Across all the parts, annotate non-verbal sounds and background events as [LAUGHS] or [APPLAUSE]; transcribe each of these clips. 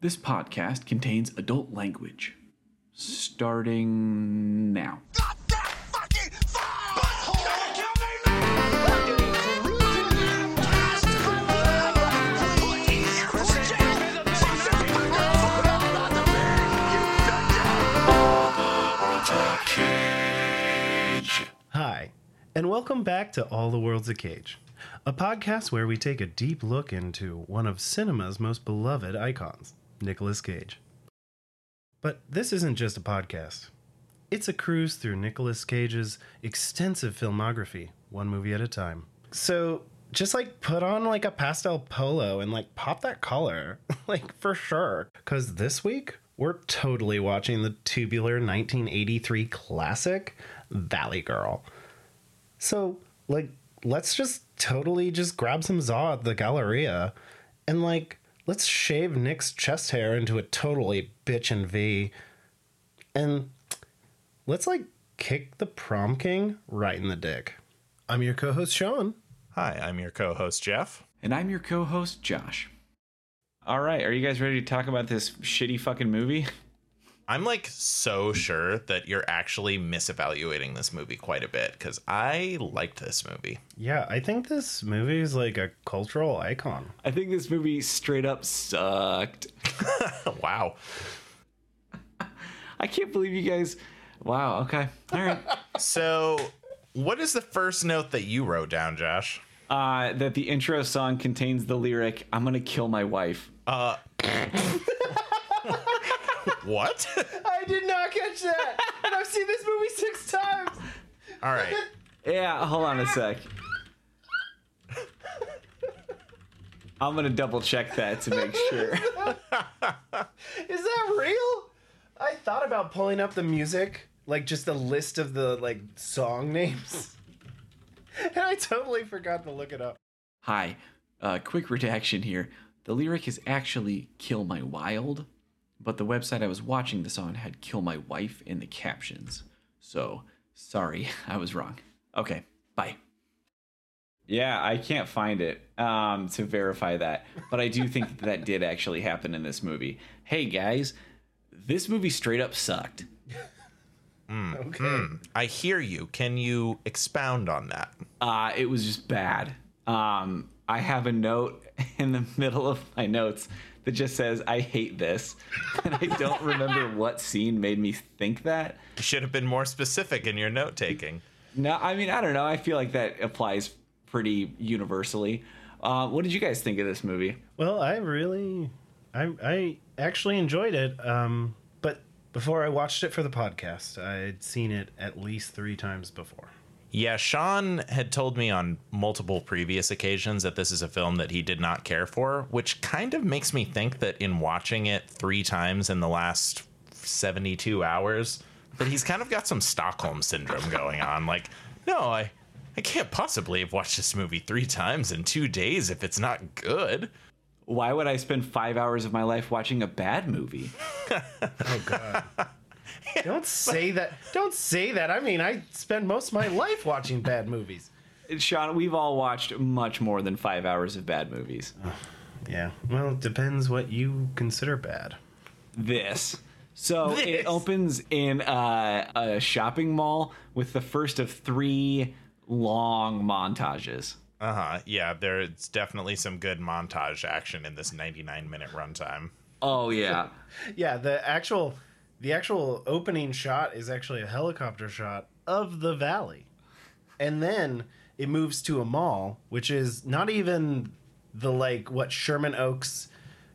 This podcast contains adult language. Starting now. Hi, and welcome back to All the World's a Cage, a podcast where we take a deep look into one of cinema's most beloved icons, Nicolas Cage. But this isn't just a podcast. It's a cruise through Nicolas Cage's extensive filmography, one movie at a time. So, just like put on like a pastel polo and like pop that collar, [LAUGHS] like for sure. Cuz this week we're totally watching the tubular 1983 classic Valley Girl. So, like, let's just totally just grab some Zaw at the Galleria and, like, let's shave Nick's chest hair into a totally bitchin' V. And let's, like, kick the prom king right in the dick. I'm your co host, Sean. Hi, I'm your co host, Jeff. And I'm your co host, Josh. All right, are you guys ready to talk about this shitty fucking movie? [LAUGHS] I'm like so sure that you're actually misevaluating this movie quite a bit because I liked this movie. Yeah, I think this movie is like a cultural icon. I think this movie straight up sucked. [LAUGHS] [LAUGHS] wow. I can't believe you guys. Wow, okay. All right. [LAUGHS] So, what is the first note that you wrote down, Josh? Uh, that the intro song contains the lyric, I'm gonna kill my wife. Uh, what? [LAUGHS] I did not catch that! and I've seen this movie six times! All right. Yeah, hold on a sec. I'm gonna double check that to make sure. [LAUGHS] Is that real? I thought about pulling up the music, like just a list of the like song names. [LAUGHS] and I totally forgot to look it up. Hi, uh, quick redaction here. The lyric is actually Kill My Wild, but the website I was watching this on had Kill My Wife in the captions. So, sorry, [LAUGHS] I was wrong. Okay, bye. Yeah, I can't find it um, to verify that, but I do think that, [LAUGHS] that did actually happen in this movie. Hey guys, this movie straight up sucked. Okay. I hear you. Can you expound on that? Uh, it was just bad. Um, I have a note [LAUGHS] in the middle of my notes that just says, I hate this. [LAUGHS] And I don't remember [LAUGHS] what scene made me think that. You should have been more specific in your note taking. No, I mean, I don't know. I feel like that applies pretty universally. Uh, what did you guys think of this movie? Well, I really, I I actually enjoyed it. Um, but before I watched it for the podcast, I'd seen it at least three times before. Yeah, Sean had told me on multiple previous occasions that this is a film that he did not care for, which kind of makes me think that in watching it three times in the last 72 hours, that he's kind of got some Stockholm syndrome going on. Like, no, I, I can't possibly have watched this movie three times in two days if it's not good. Why would I spend five hours of my life watching a bad movie? [LAUGHS] Oh God. [LAUGHS] don't say that. Don't say that. I mean, I spend most of my life watching bad movies. Sean, we've all watched much more than five hours of bad movies. Yeah. Well, it depends what you consider bad. this. So This. it opens in uh, a shopping mall with the first of three long montages. Uh huh. Yeah, there's definitely some good montage action in this 99 minute runtime. Oh yeah, [LAUGHS] Yeah, the actual the actual opening shot is actually a helicopter shot of the valley. And then it moves to a mall, which is not even the like what Sherman Oaks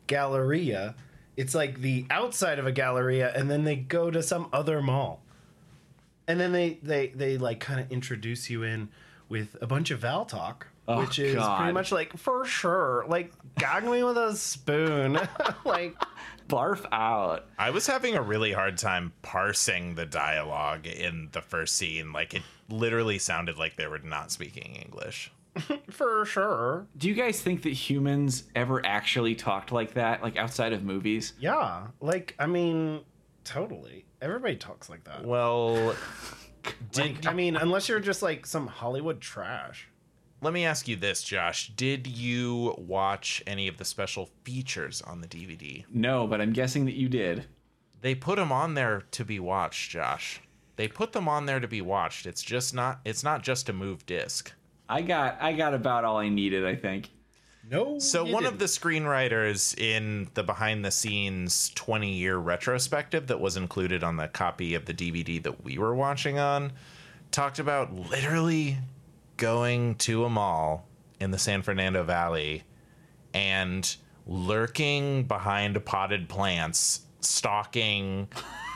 Galleria. It's like the outside of a Galleria and then they go to some other mall. And then they they they like kind of introduce you in with a bunch of Val talk, Oh, which is God. pretty much like for sure, like gag me with a spoon, [LAUGHS] like barf out. I was having a really hard time parsing the dialogue in the first scene. Like, it literally sounded like they were not speaking English. [LAUGHS] for sure. Do you guys think that humans ever actually talked like that, like outside of movies? Yeah, like I mean, totally. Everybody talks like that. Well, [LAUGHS] Like, I mean, unless you're just like some Hollywood trash. Let me ask you this, Josh. Did you watch any of the special features on the DVD? No, but I'm guessing that you did. They put them on there to be watched, Josh. They put them on there to be watched. It's just not it's not just a move disc. I got I got about all I needed, I think. No. So one of didn't. the screenwriters in the behind the scenes 20 year retrospective that was included on the copy of the DVD that we were watching on talked about literally going to a mall in the San Fernando Valley and lurking behind potted plants, stalking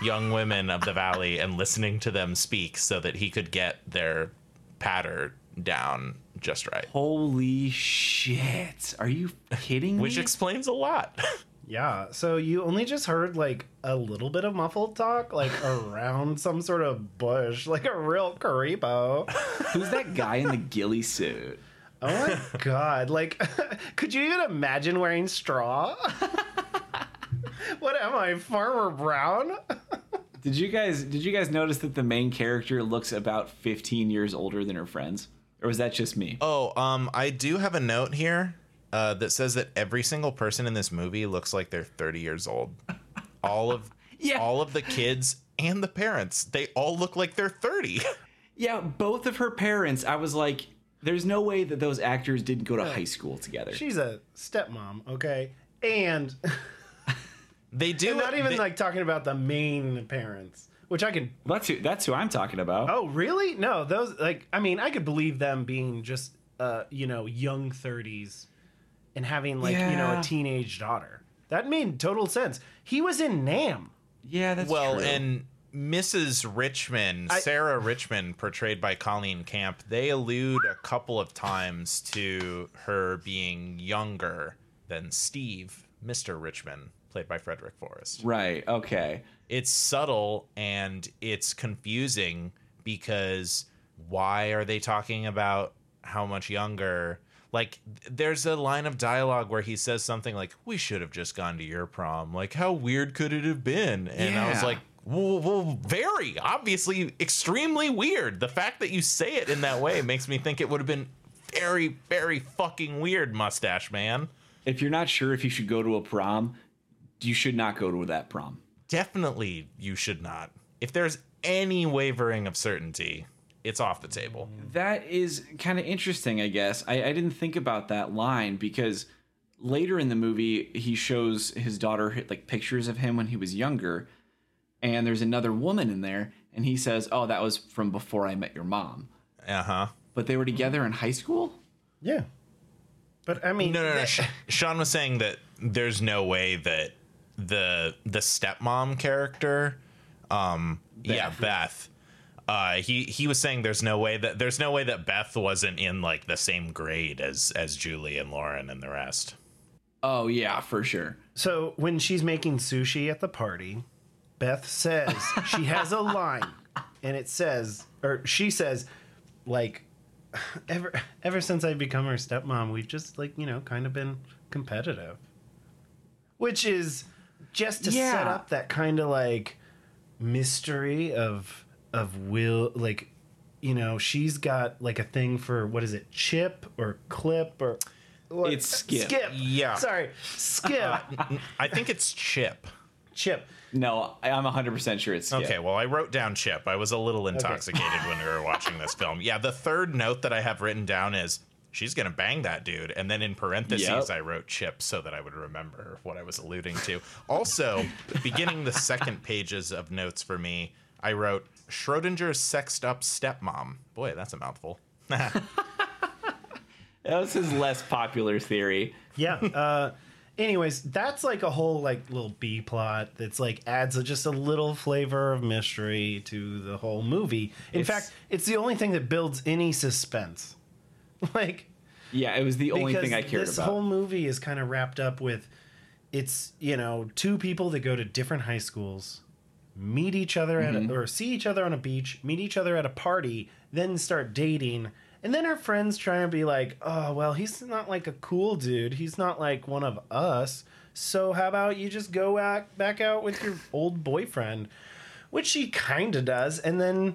young women of the valley and listening to them speak so that he could get their patter down just right. Holy shit. Are you kidding Which me? explains a lot. [LAUGHS] Yeah. So you only just heard like a little bit of muffled talk, like [LAUGHS] around some sort of bush, like a real creepo. [LAUGHS] Who's that guy in the ghillie suit? Oh my god! Like, [LAUGHS] could you even imagine wearing straw? what am I, Farmer Brown? Did you guys did you guys notice that the main character looks about 15 years older than her friends? Or was that just me? Oh, um, I do have a note here uh, that says that every single person in this movie looks like they're 30 years old. All of [LAUGHS] Yeah. all of the kids and the parents, they all look like they're 30. [LAUGHS] Yeah, both of her parents, I was like there's no way that those actors didn't go to high school together. She's a stepmom, okay, and [LAUGHS] They do not even they- like talking about the main parents, which I can. That's who that's who I'm talking about. Oh, really? No, those like I mean, I could believe them being just uh, you know, young thirties and having like you know a teenage daughter. That made total sense. He was in Nam. Yeah, that's true. well, true. and Mrs. Richmond, I- Sarah Richmond, portrayed by Colleen Camp, they allude a couple of times to her being younger than Steve, Mr. Richmond, played by Frederick Forrest. right, okay. it's subtle and it's confusing because why are they talking about how much younger like there's a line of dialogue where he says something like we should have just gone to your prom. Like how weird could it have been? And i was like well, well very obviously extremely weird. The fact that you say it in that way makes me think it would have been very very fucking weird mustache man. If you're not sure if you should go to a prom, you should not go to that prom. definitely you should not. If there's any wavering of certainty, it's off the table. That is kind of interesting, I guess. I, I didn't think about that line because later in the movie, he shows his daughter like pictures of him when he was younger, and there's another woman in there, and he says, "Oh, that was from before I met your mom." Uh huh. But they were together in high school. Yeah. But I mean, No, no, no. that- Sean was saying that there's no way that the the stepmom character, um, yeah, Beth. Uh, he he was saying there's no way that there's no way that Beth wasn't in like the same grade as as Julie and Lauren and the rest. Oh yeah, for sure. So when she's making sushi at the party, Beth says [LAUGHS] she has a line, and it says, or she says, like, [SIGHS] ever ever since I've become her stepmom, we've just like you know kind of been competitive, which is just to set up that kind of like mystery of of will like you know she's got like a thing for what is it chip or clip or what? It's Skip. skip Yeah. sorry skip [LAUGHS] I think it's Chip. chip No, I- I'm 100 percent sure it's Skip. Okay, well, I wrote down Chip. I was a little intoxicated when we were watching this [LAUGHS] film. Yeah, the third note that I have written down is she's gonna bang that dude, and then in parentheses Yep. I wrote Chip so that I would remember what I was alluding to. Also, beginning the second [LAUGHS] pages of notes for me, I wrote Schrodinger's sexed up stepmom. Boy, that's a mouthful. [LAUGHS] That was his less popular theory. yeah uh anyways that's like a whole like little b plot that's like adds a, just a little flavor of mystery to the whole movie in It's- fact it's the only thing that builds any suspense [LAUGHS] like Yeah, it was the only thing I cared this about. This whole movie is kind of wrapped up with it's you know two people that go to different high schools meet each other at Mm-hmm. a, or see each other on a beach meet each other at a party then start dating and then her friends try and be like oh well he's not like a cool dude he's not like one of us so how about you just go back, back out with your [SIGHS] old boyfriend which she kind of does and then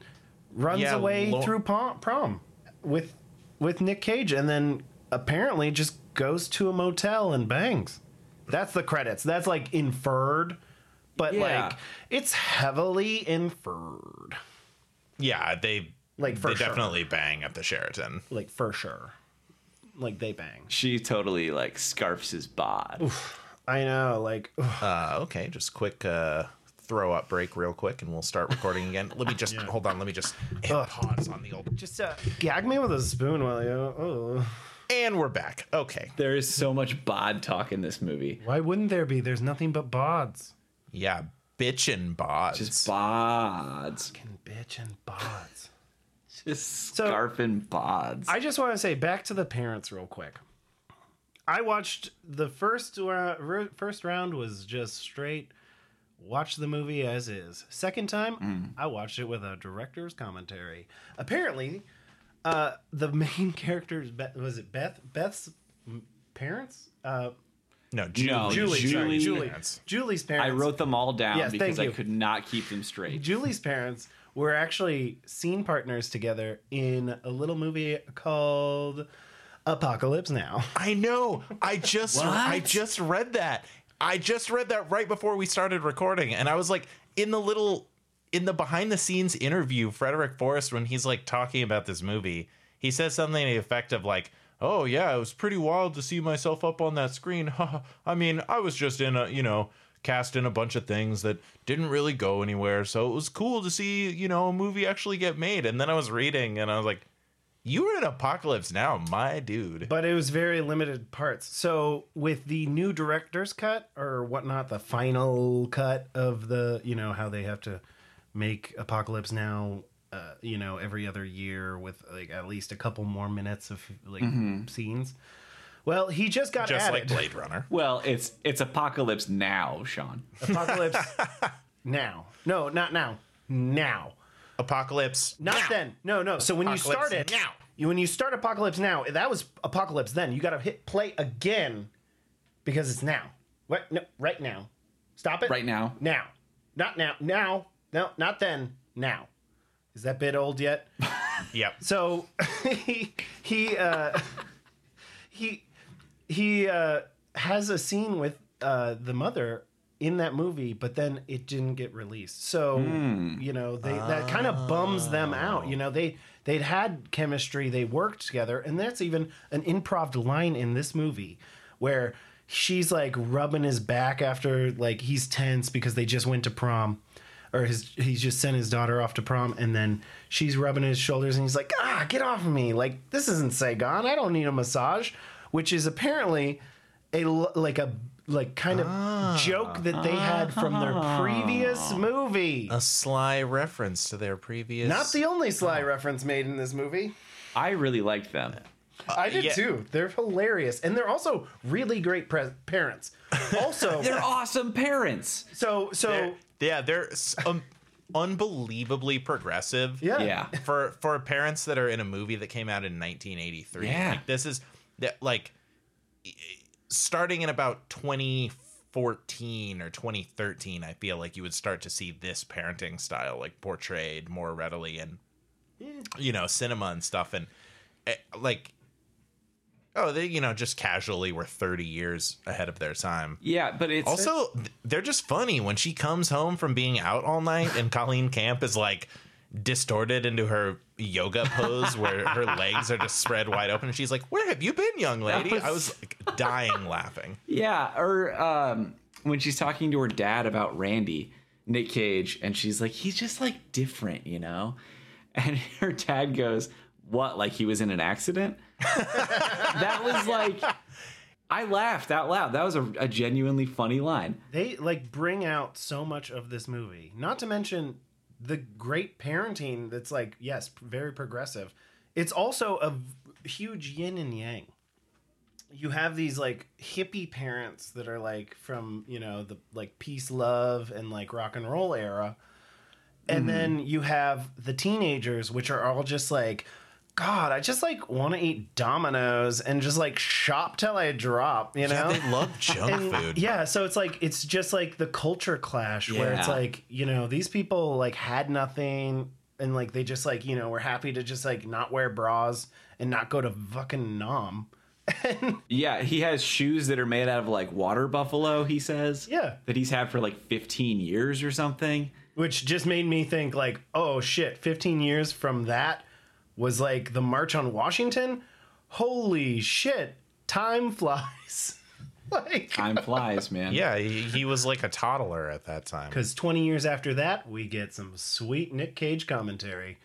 runs Yeah, away through prom, prom with with Nick Cage, and then apparently just goes to a motel and bangs. That's the credits. That's like inferred, but Yeah. like it's heavily inferred, Yeah, they Like, for they sure. definitely bang at the Sheraton. like for sure. Like they bang. She totally like scarfs his bod. I know. Like. Uh, okay, just quick uh, throw up break real quick, and we'll start recording again. Let me [LAUGHS] just hold on. Let me just hit pause on the old. just uh, gag me with a spoon while you. Oh. And we're back. Okay. There is so much bod talk in this movie. Why wouldn't there be? There's nothing but bods. Yeah, bitchin' bods. Just bods. Fucking bitch and bods. [LAUGHS] Just So- scarfing bods. I just want to say back to the parents real quick. I watched the first uh, ro- first round was just straight watch the movie as is. Second time, I watched it with a director's commentary. Apparently, uh, the main [LAUGHS] characters Beth, was it Beth Beth's parents? Uh, no, Julie. No, Julie, sorry, Julie- Julie, Parents. Julie's parents. I wrote them all down Yes, because thank I you. could not keep them straight. Julie's parents were actually scene partners together in a little movie called Apocalypse Now. I know. I just I just read that. I just read that right before we started recording, and I was like, in the little in the behind the scenes interview, Frederick Forrest, when he's like talking about this movie, he says something to the effect of like, "Oh yeah, it was pretty wild to see myself up on that screen. [LAUGHS] I mean, I was just in a you know." cast in a bunch of things that didn't really go anywhere so it was cool to see you know a movie actually get made and then i was reading and i was like you were in apocalypse now my dude but it was very limited parts. So with the new director's cut or whatnot, the final cut of the you know how they have to make Apocalypse Now, uh, you know every other year with like at least a couple more minutes of like scenes. Well, he just got just like [LAUGHS] blade runner Well, it's it's apocalypse now, Sean. Apocalypse [LAUGHS] now. No, not now. Now. Apocalypse. Not now. then. No, no. So when you Apocalypse start it, now. you when you start Apocalypse Now, that was Apocalypse then. You got to hit play again because it's now. What? No, right now. Stop it. Right now. Now. Not now. Now. No, not then. Now. Is that bit old yet? [LAUGHS] Yep. So [LAUGHS] he he uh, [LAUGHS] he he uh, has a scene with uh, the mother in that movie, but then it didn't get released. So you know they that kind of bums them out. You know they they'd had chemistry, they worked together, and that's even an improv line in this movie where she's like rubbing his back after like he's tense because they just went to prom or his he's just sent his daughter off to prom and then she's rubbing his shoulders and he's like ah get off of me like this isn't Saigon I don't need a massage which is apparently a like a like kind of ah. joke that they had from their ah. previous movie A sly reference to their previous. not the only sly reference made in this movie I really liked them. Uh, I did yeah. too they're hilarious and they're also really great pre- parents also [LAUGHS] They're awesome parents. so so They're- yeah, they're um, [LAUGHS] unbelievably progressive. yeah Yeah. For for parents that are in a movie that came out in 1983. Yeah. Like, this is that like starting in about 2014 or 2013 i feel like you would start to see this parenting style like portrayed more readily in you know cinema and stuff and eh, like oh they you know just casually were 30 years ahead of their time Yeah, but it's also th- they're just funny when she comes home from being out all night and colleen camp is like distorted into her yoga pose where her [LAUGHS] legs are just spread wide open and she's like where have you been young lady was- i was like, dying laughing [LAUGHS] Yeah, or um, when she's talking to her dad about Randy, Nick Cage, and she's like, he's just like different, you know? And [LAUGHS] her dad goes, What? Like he was in an accident? That was like, I laughed out loud. That was a, a genuinely funny line. they like bring out so much of this movie. Not to mention the great parenting that's like yes very progressive. It's also a v- huge yin and yang. You have these like hippie parents that are like from you know the like peace love and like rock and roll era. And mm-hmm. then you have the teenagers which are all just like god i just like want to eat Domino's and just like shop till i drop you know yeah, they love junk and, food Yeah, so it's like it's just like the culture clash where it's like you know these people like had nothing and like they just like you know were happy to just like not wear bras and not go to fucking Nam. [LAUGHS] Yeah, he has shoes that are made out of like water buffalo, he says. Yeah. That he's had for like 15 years or something. which just made me think like oh shit 15 years from that was like the march on washington holy shit time flies [LAUGHS] like Time flies, man. Yeah, he, he was like a toddler at that time. because 20 years after that we get some sweet nick cage commentary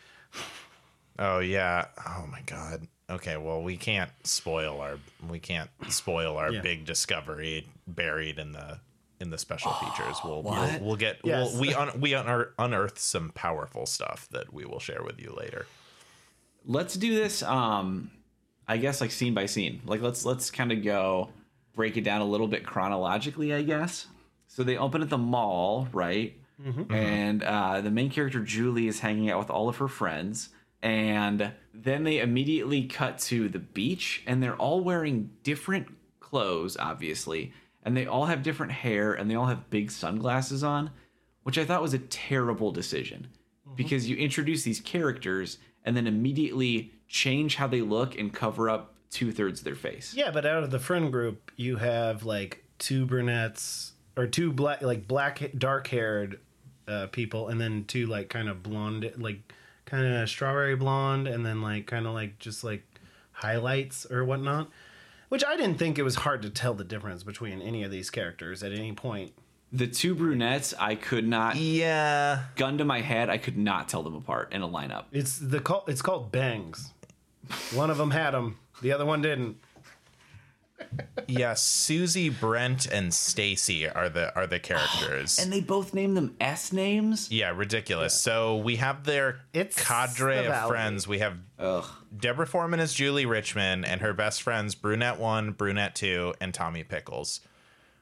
Oh yeah. Oh my god. Okay, well we can't spoil our we can't spoil our Yeah. big discovery buried in the in the special [GASPS] features. We'll, we'll What? we'll get Yes. we'll, we un, we unearth, unearth some powerful stuff that we will share with you later. Let's do this um I guess like scene by scene. Like let's let's kind of go break it down a little bit chronologically, I guess. So they open at the mall, right? And uh, the main character Julie is hanging out with all of her friends, and then they immediately cut to the beach, and they're all wearing different clothes, obviously, and they all have different hair, and they all have big sunglasses on, which I thought was a terrible decision because you introduce these characters and then immediately change how they look and cover up two thirds of their face. yeah but out of the friend group you have like two brunettes or two black like black dark haired uh, people and then two like kind of blonde like kind of strawberry blonde and then like kind of like just like highlights or whatnot which i didn't think it was hard to tell the difference between any of these characters at any point The two brunettes, I could not, Yeah. gun to my head, I could not tell them apart in a lineup. it's the call it's called bangs one of them had them the other one didn't Yeah, Susie, Brent, and Stacy are the are the characters. [GASPS] And they both name them S names? yeah, ridiculous. So we have their It's cadre the of Valley. friends. We have Ugh. Deborah Foreman as Julie Richmond and her best friends Brunette One, Brunette Two, and Tommy Pickles,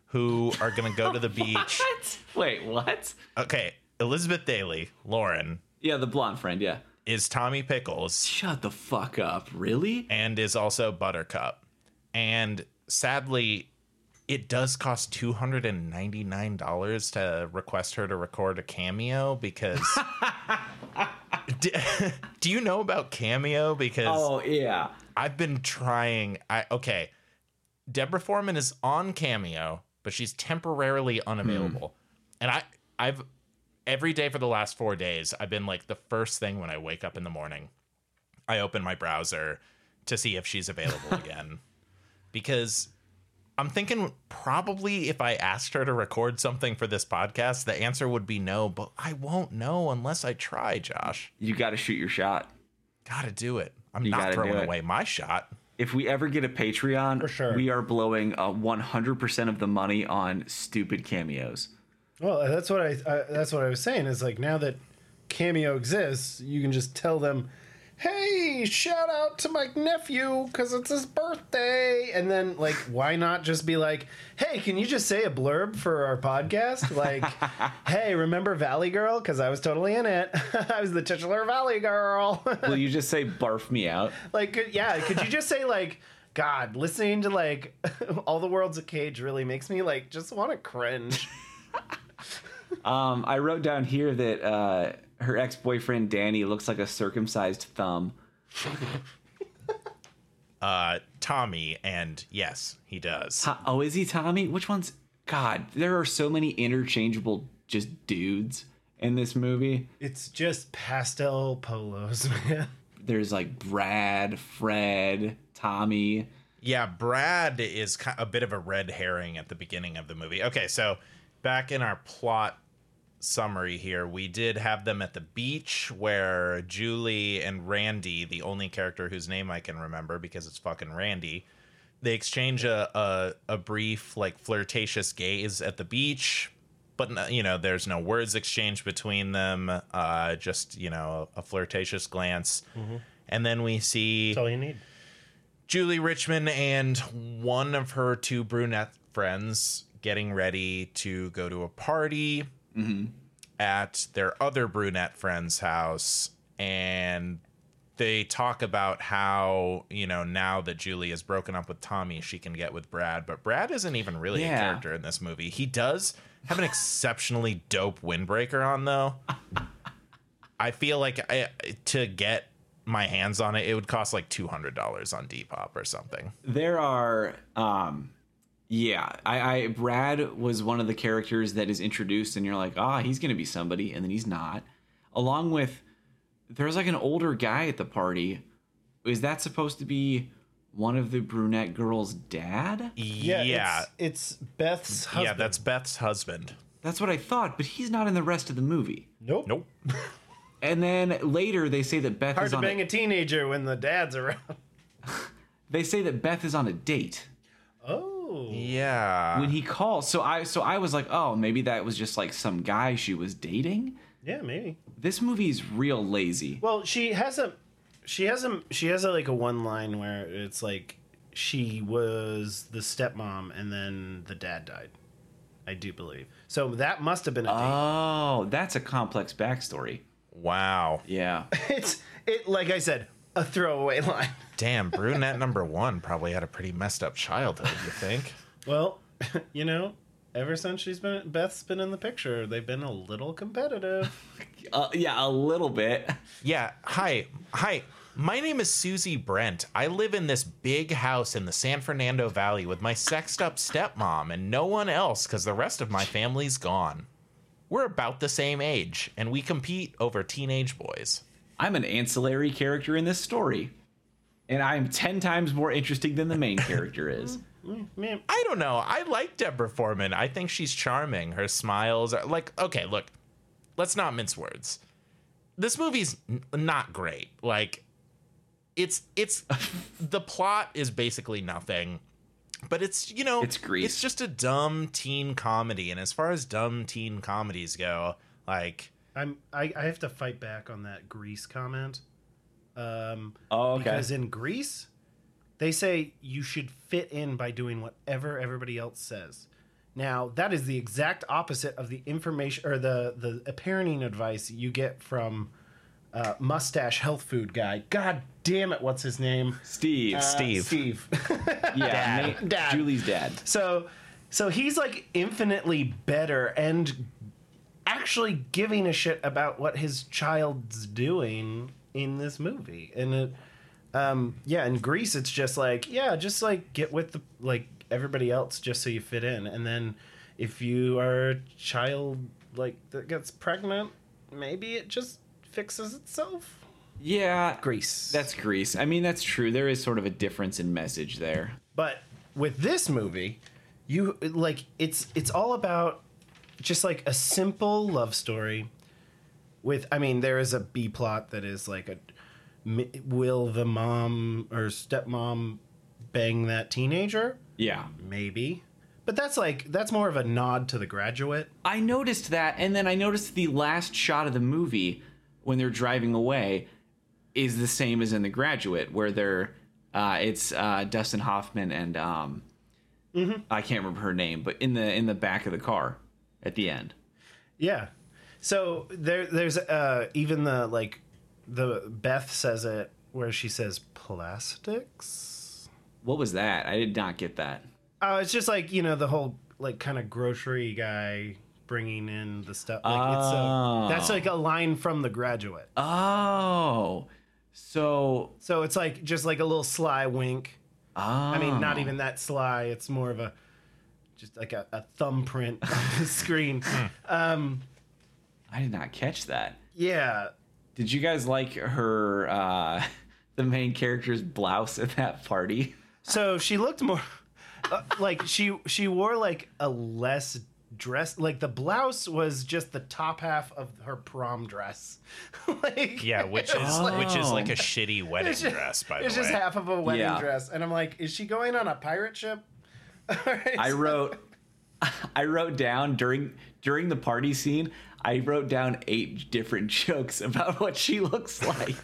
who are going to go to the [LAUGHS] beach. What? Wait, what? Okay, Elizabeth Daily, Lauren, Yeah, the blonde friend, yeah. is Tommy Pickles Shut the fuck up. Really? and is also Buttercup. And sadly, it does cost two hundred and ninety nine dollars to request her to record a cameo because. [LAUGHS] do, [LAUGHS] do you know about cameo? Because Oh, yeah. I've been trying. I okay. Deborah Foreman is on Cameo, but she's temporarily hmm. unavailable. And I I've every day for the last 4 days, I've been like the first thing when I wake up in the morning, I open my browser to see if she's available [LAUGHS] again. Because I'm thinking probably if I asked her to record something for this podcast, the answer would be no, but I won't know unless I try, Josh. You got to shoot your shot. Gotta do it. I'm You not throwing away my shot. If we ever get a Patreon, For sure. we are blowing uh, 100% of the money on stupid cameos. Well, that's what I, I that's what I was saying is like now that Cameo exists, you can just tell them, "Hey, shout out to my nephew cuz it's his birthday." And then like why not just be like, "Hey, can you just say a blurb for our podcast?" Like, [LAUGHS] "Hey, remember Valley Girl cuz I was totally in it. [LAUGHS] I was the titular Valley Girl." [LAUGHS] Will you just say barf me out? like could, yeah, could you just say like God, listening to like all the world's a cage really makes me like just want to cringe. Um, I wrote down here that uh, her ex boyfriend Danny looks like a circumcised thumb. [LAUGHS] uh Tommy and yes, he does. To- oh, is he Tommy? Which one's God? There are so many interchangeable just dudes in this movie. It's just pastel polos, [LAUGHS] man. There's like Brad, Fred, Tommy. Yeah, Brad is a bit of a red herring at the beginning of the movie. Okay, so back in our plot summary here, we did have them at the beach where Julie and Randy, the only character whose name I can remember because it's fucking Randy, they exchange a a, a brief like flirtatious gaze at the beach. But no- you know, there's no words exchanged between them. Uh, just you know, a flirtatious glance, and then we see That's all you need. Julie Richmond and one of her two brunette friends getting ready to go to a party at their other brunette friend's house. And they talk about how, you know, now that Julie has broken up with Tommy, she can get with Brad. But Brad isn't even really a character in this movie. He does have an [LAUGHS] exceptionally dope windbreaker on, though. I feel like I, to get my hands on it, it would cost like two hundred dollars on Depop or something. There are, um, yeah. I, I Brad was one of the characters that is introduced, and you're like, ah, he's gonna be somebody, and then he's not. Along with, there's like an older guy at the party. Is that supposed to be one of the brunette girl's dad? Yeah, yeah, It's, it's Beth's husband. yeah, that's Beth's husband. That's what I thought, but he's not in the rest of the movie. nope. Nope. [LAUGHS] And then later they say that Beth Hard is to on. bang A, a teenager when the dad's around. [LAUGHS] they say that Beth is on a date Oh. Yeah. when he calls. So I, so I was like, oh, maybe that was just like some guy she was dating. Yeah, maybe. This movie's real lazy. Well, she has a, she has a, she has a, like a one line where it's like she was the stepmom and then the dad died. I do believe. So that must have been a date. Oh, that's a complex backstory. wow. Yeah. [LAUGHS] it's it like I said, a throwaway line. Damn, brunette number one probably had a pretty messed up childhood. You think? Well, [LAUGHS] you know, ever since she's been Beth's been in the picture, they've been a little competitive. [LAUGHS] Uh, yeah, a little bit. Yeah. Hi. Hi. My name is Susie Brent. I live in this big house in the San Fernando Valley with my sexed up stepmom and no one else because the rest of my family's gone. We're about the same age and we compete over teenage boys. I'm an ancillary character in this story. And I'm 10 times more interesting than the main character is. [LAUGHS] Mm, mm, mm. I don't know. I like Deborah Foreman. I think she's charming. Her smiles are like, okay, look, let's not mince words. This movie's n- not great. Like, it's, it's, [LAUGHS] the plot is basically nothing. But it's, you know, It's Grease. It's just a dumb teen comedy. And as far as dumb teen comedies go, like, I'm I, I have to fight back on that Grease comment. Um Oh, okay. because in Grease, they say you should fit in by doing whatever everybody else says. Now, that is the exact opposite of the information or the the parenting advice you get from uh, mustache health food guy. God damn it, what's his name? Steve. Uh, Steve. Steve. [LAUGHS] yeah, Dad. Dad. Julie's dad. So so he's like infinitely better and actually giving a shit about what his child's doing in this movie. And it um yeah, in Grease it's just like, yeah, just like get with the like everybody else just so you fit in. And then if you are a child like that gets pregnant, maybe it just fixes itself. Yeah. Grease. That's Grease. I mean, that's true. There is sort of a difference in message there. But with this movie, you like it's it's all about just like a simple love story with I mean there is a B plot that is like a will the mom or stepmom bang that teenager? Yeah. Maybe. But that's like that's more of a nod to the graduate. I noticed that, and then I noticed the last shot of the movie when they're driving away is the same as in The Graduate, where they're uh, it's uh, Dustin Hoffman and um, I can't remember her name, but in the in the back of the car at the end. Yeah. So there there's uh even the like the Beth says it where she says plastics. What was that? I did not get that. Oh, it's just like you know the whole like kind of grocery guy bringing in the stuff. Like it's Oh. a, that's like a line from The Graduate. Oh, so So it's like just like a little sly wink. oh. I mean, not even that sly. It's more of a just like a, a thumbprint on the [LAUGHS] screen. um, I did not catch that. yeah, Did you guys like her, uh, [LAUGHS] the main character's blouse at that party? So she looked more uh, like she she wore like a less dress. Like the blouse was just the top half of her prom dress. [LAUGHS] like Yeah, which is which is like a Oh. shitty wedding it's just, dress, by it's the way. It's just half of a wedding Yeah. dress, and I'm like, is she going on a pirate ship? Alright, I wrote, [LAUGHS] I wrote down during during the party scene. I wrote down eight different jokes about [LAUGHS] what she looks like.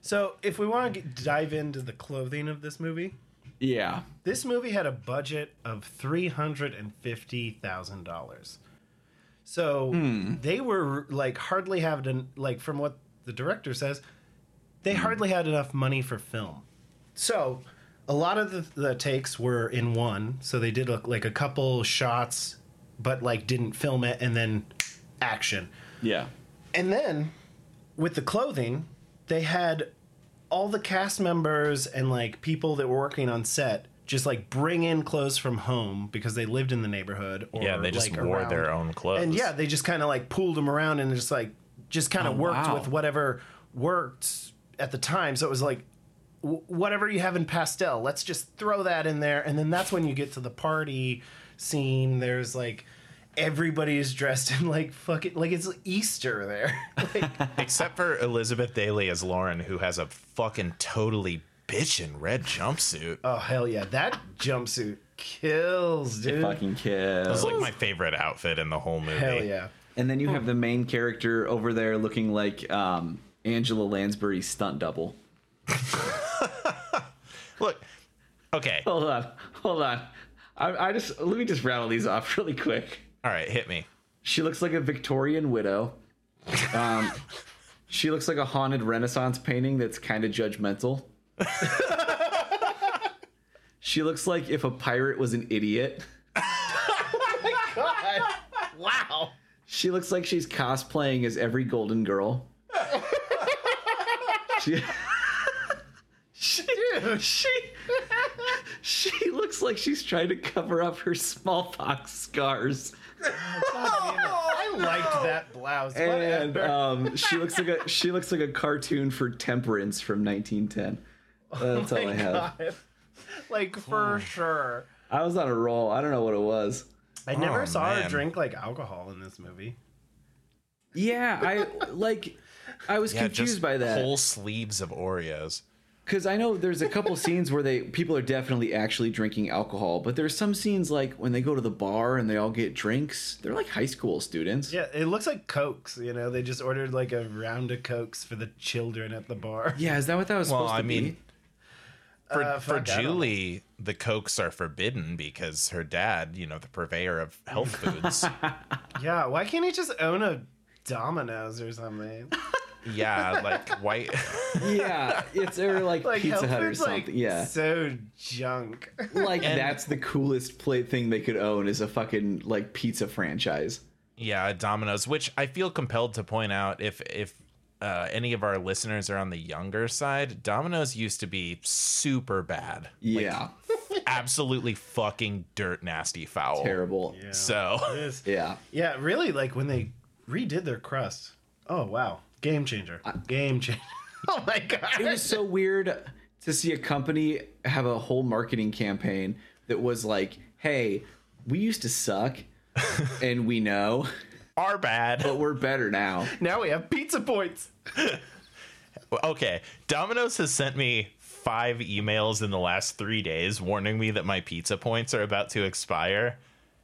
So if we want to dive into the clothing of this movie, yeah, this movie had a budget of three hundred and fifty thousand dollars. So hmm. they were like hardly having like from what the director says, they hmm. hardly had enough money for film. So a lot of the, the takes were in one. So they did a, like a couple shots, but like didn't film it, and then action. yeah. And then with the clothing, they had all the cast members and like people that were working on set just like bring in clothes from home because they lived in the neighborhood. Or, Yeah, they just like, wore around. their own clothes. And yeah, they just kind of like pulled them around and just like just kind of Oh, worked wow. with whatever worked at the time. So it was like w- whatever you have in pastel, let's just throw that in there, and then that's when you get to the party scene. There's like everybody's dressed in like fucking like it's Easter there. [LAUGHS] like, [LAUGHS] Except for Elizabeth Daily as Lauren, who has a fucking totally bitchin' red jumpsuit. oh hell yeah, that jumpsuit kills, dude. Fucking kills. It's kill. like my favorite outfit in the whole movie. hell yeah. And then you have the main character over there looking like um, Angela Lansbury's stunt double. [LAUGHS] Look, okay, Hold on, hold on. I, I just let me just rattle these off [LAUGHS] really quick. all right, hit me. She looks like a Victorian widow. Um, [LAUGHS] she looks like a haunted Renaissance painting that's kind of judgmental. she looks like if a pirate was an idiot. My God. Wow. She looks like she's cosplaying as every Golden Girl. she, she, she, she looks like she's trying to cover up her smallpox scars. Oh, I liked that blouse. And um, she looks like a she looks like a cartoon for Temperance from 1910. That's all I have. God. Like for sure. I was on a roll. I don't know what it was. I never Oh, saw her drink like alcohol in this movie. Yeah, I like. I was Yeah, confused just by that whole sleeves of Oreos. Because I know there's a couple scenes where they people are definitely actually drinking alcohol, but there's some scenes like when they go to the bar and they all get drinks. They're like high school students. Yeah, it looks like Cokes. You know, they just ordered like a round of Cokes for the children at the bar. Yeah, is that what that was Well, supposed to I mean, be? For, Uh, for fuck, I don't know. Julie, the cokes are forbidden because her dad, you know, the purveyor of health foods. [LAUGHS] Yeah, why can't he just own a Domino's or something? [LAUGHS] yeah, like white. Yeah, it's [LAUGHS] or like, Like Pizza Hut or something. like yeah, so junk. like And- that's the coolest plate thing they could own is a fucking like pizza franchise. yeah, Domino's, which I feel compelled to point out if if uh, any of our listeners are on the younger side, Domino's used to be super bad. Yeah, [LAUGHS] Absolutely fucking dirt nasty foul. terrible. Yeah. So Yeah. Yeah, really, like when they redid their crust. Oh wow, game changer, game changer. [LAUGHS] oh my god, It was so weird to see a company have a whole marketing campaign that was like, "Hey, we used to suck, [LAUGHS] and we know, are bad. but we're better now." now we have pizza points. [LAUGHS] Okay, Domino's has sent me five emails in the last three days warning me that my pizza points are about to expire,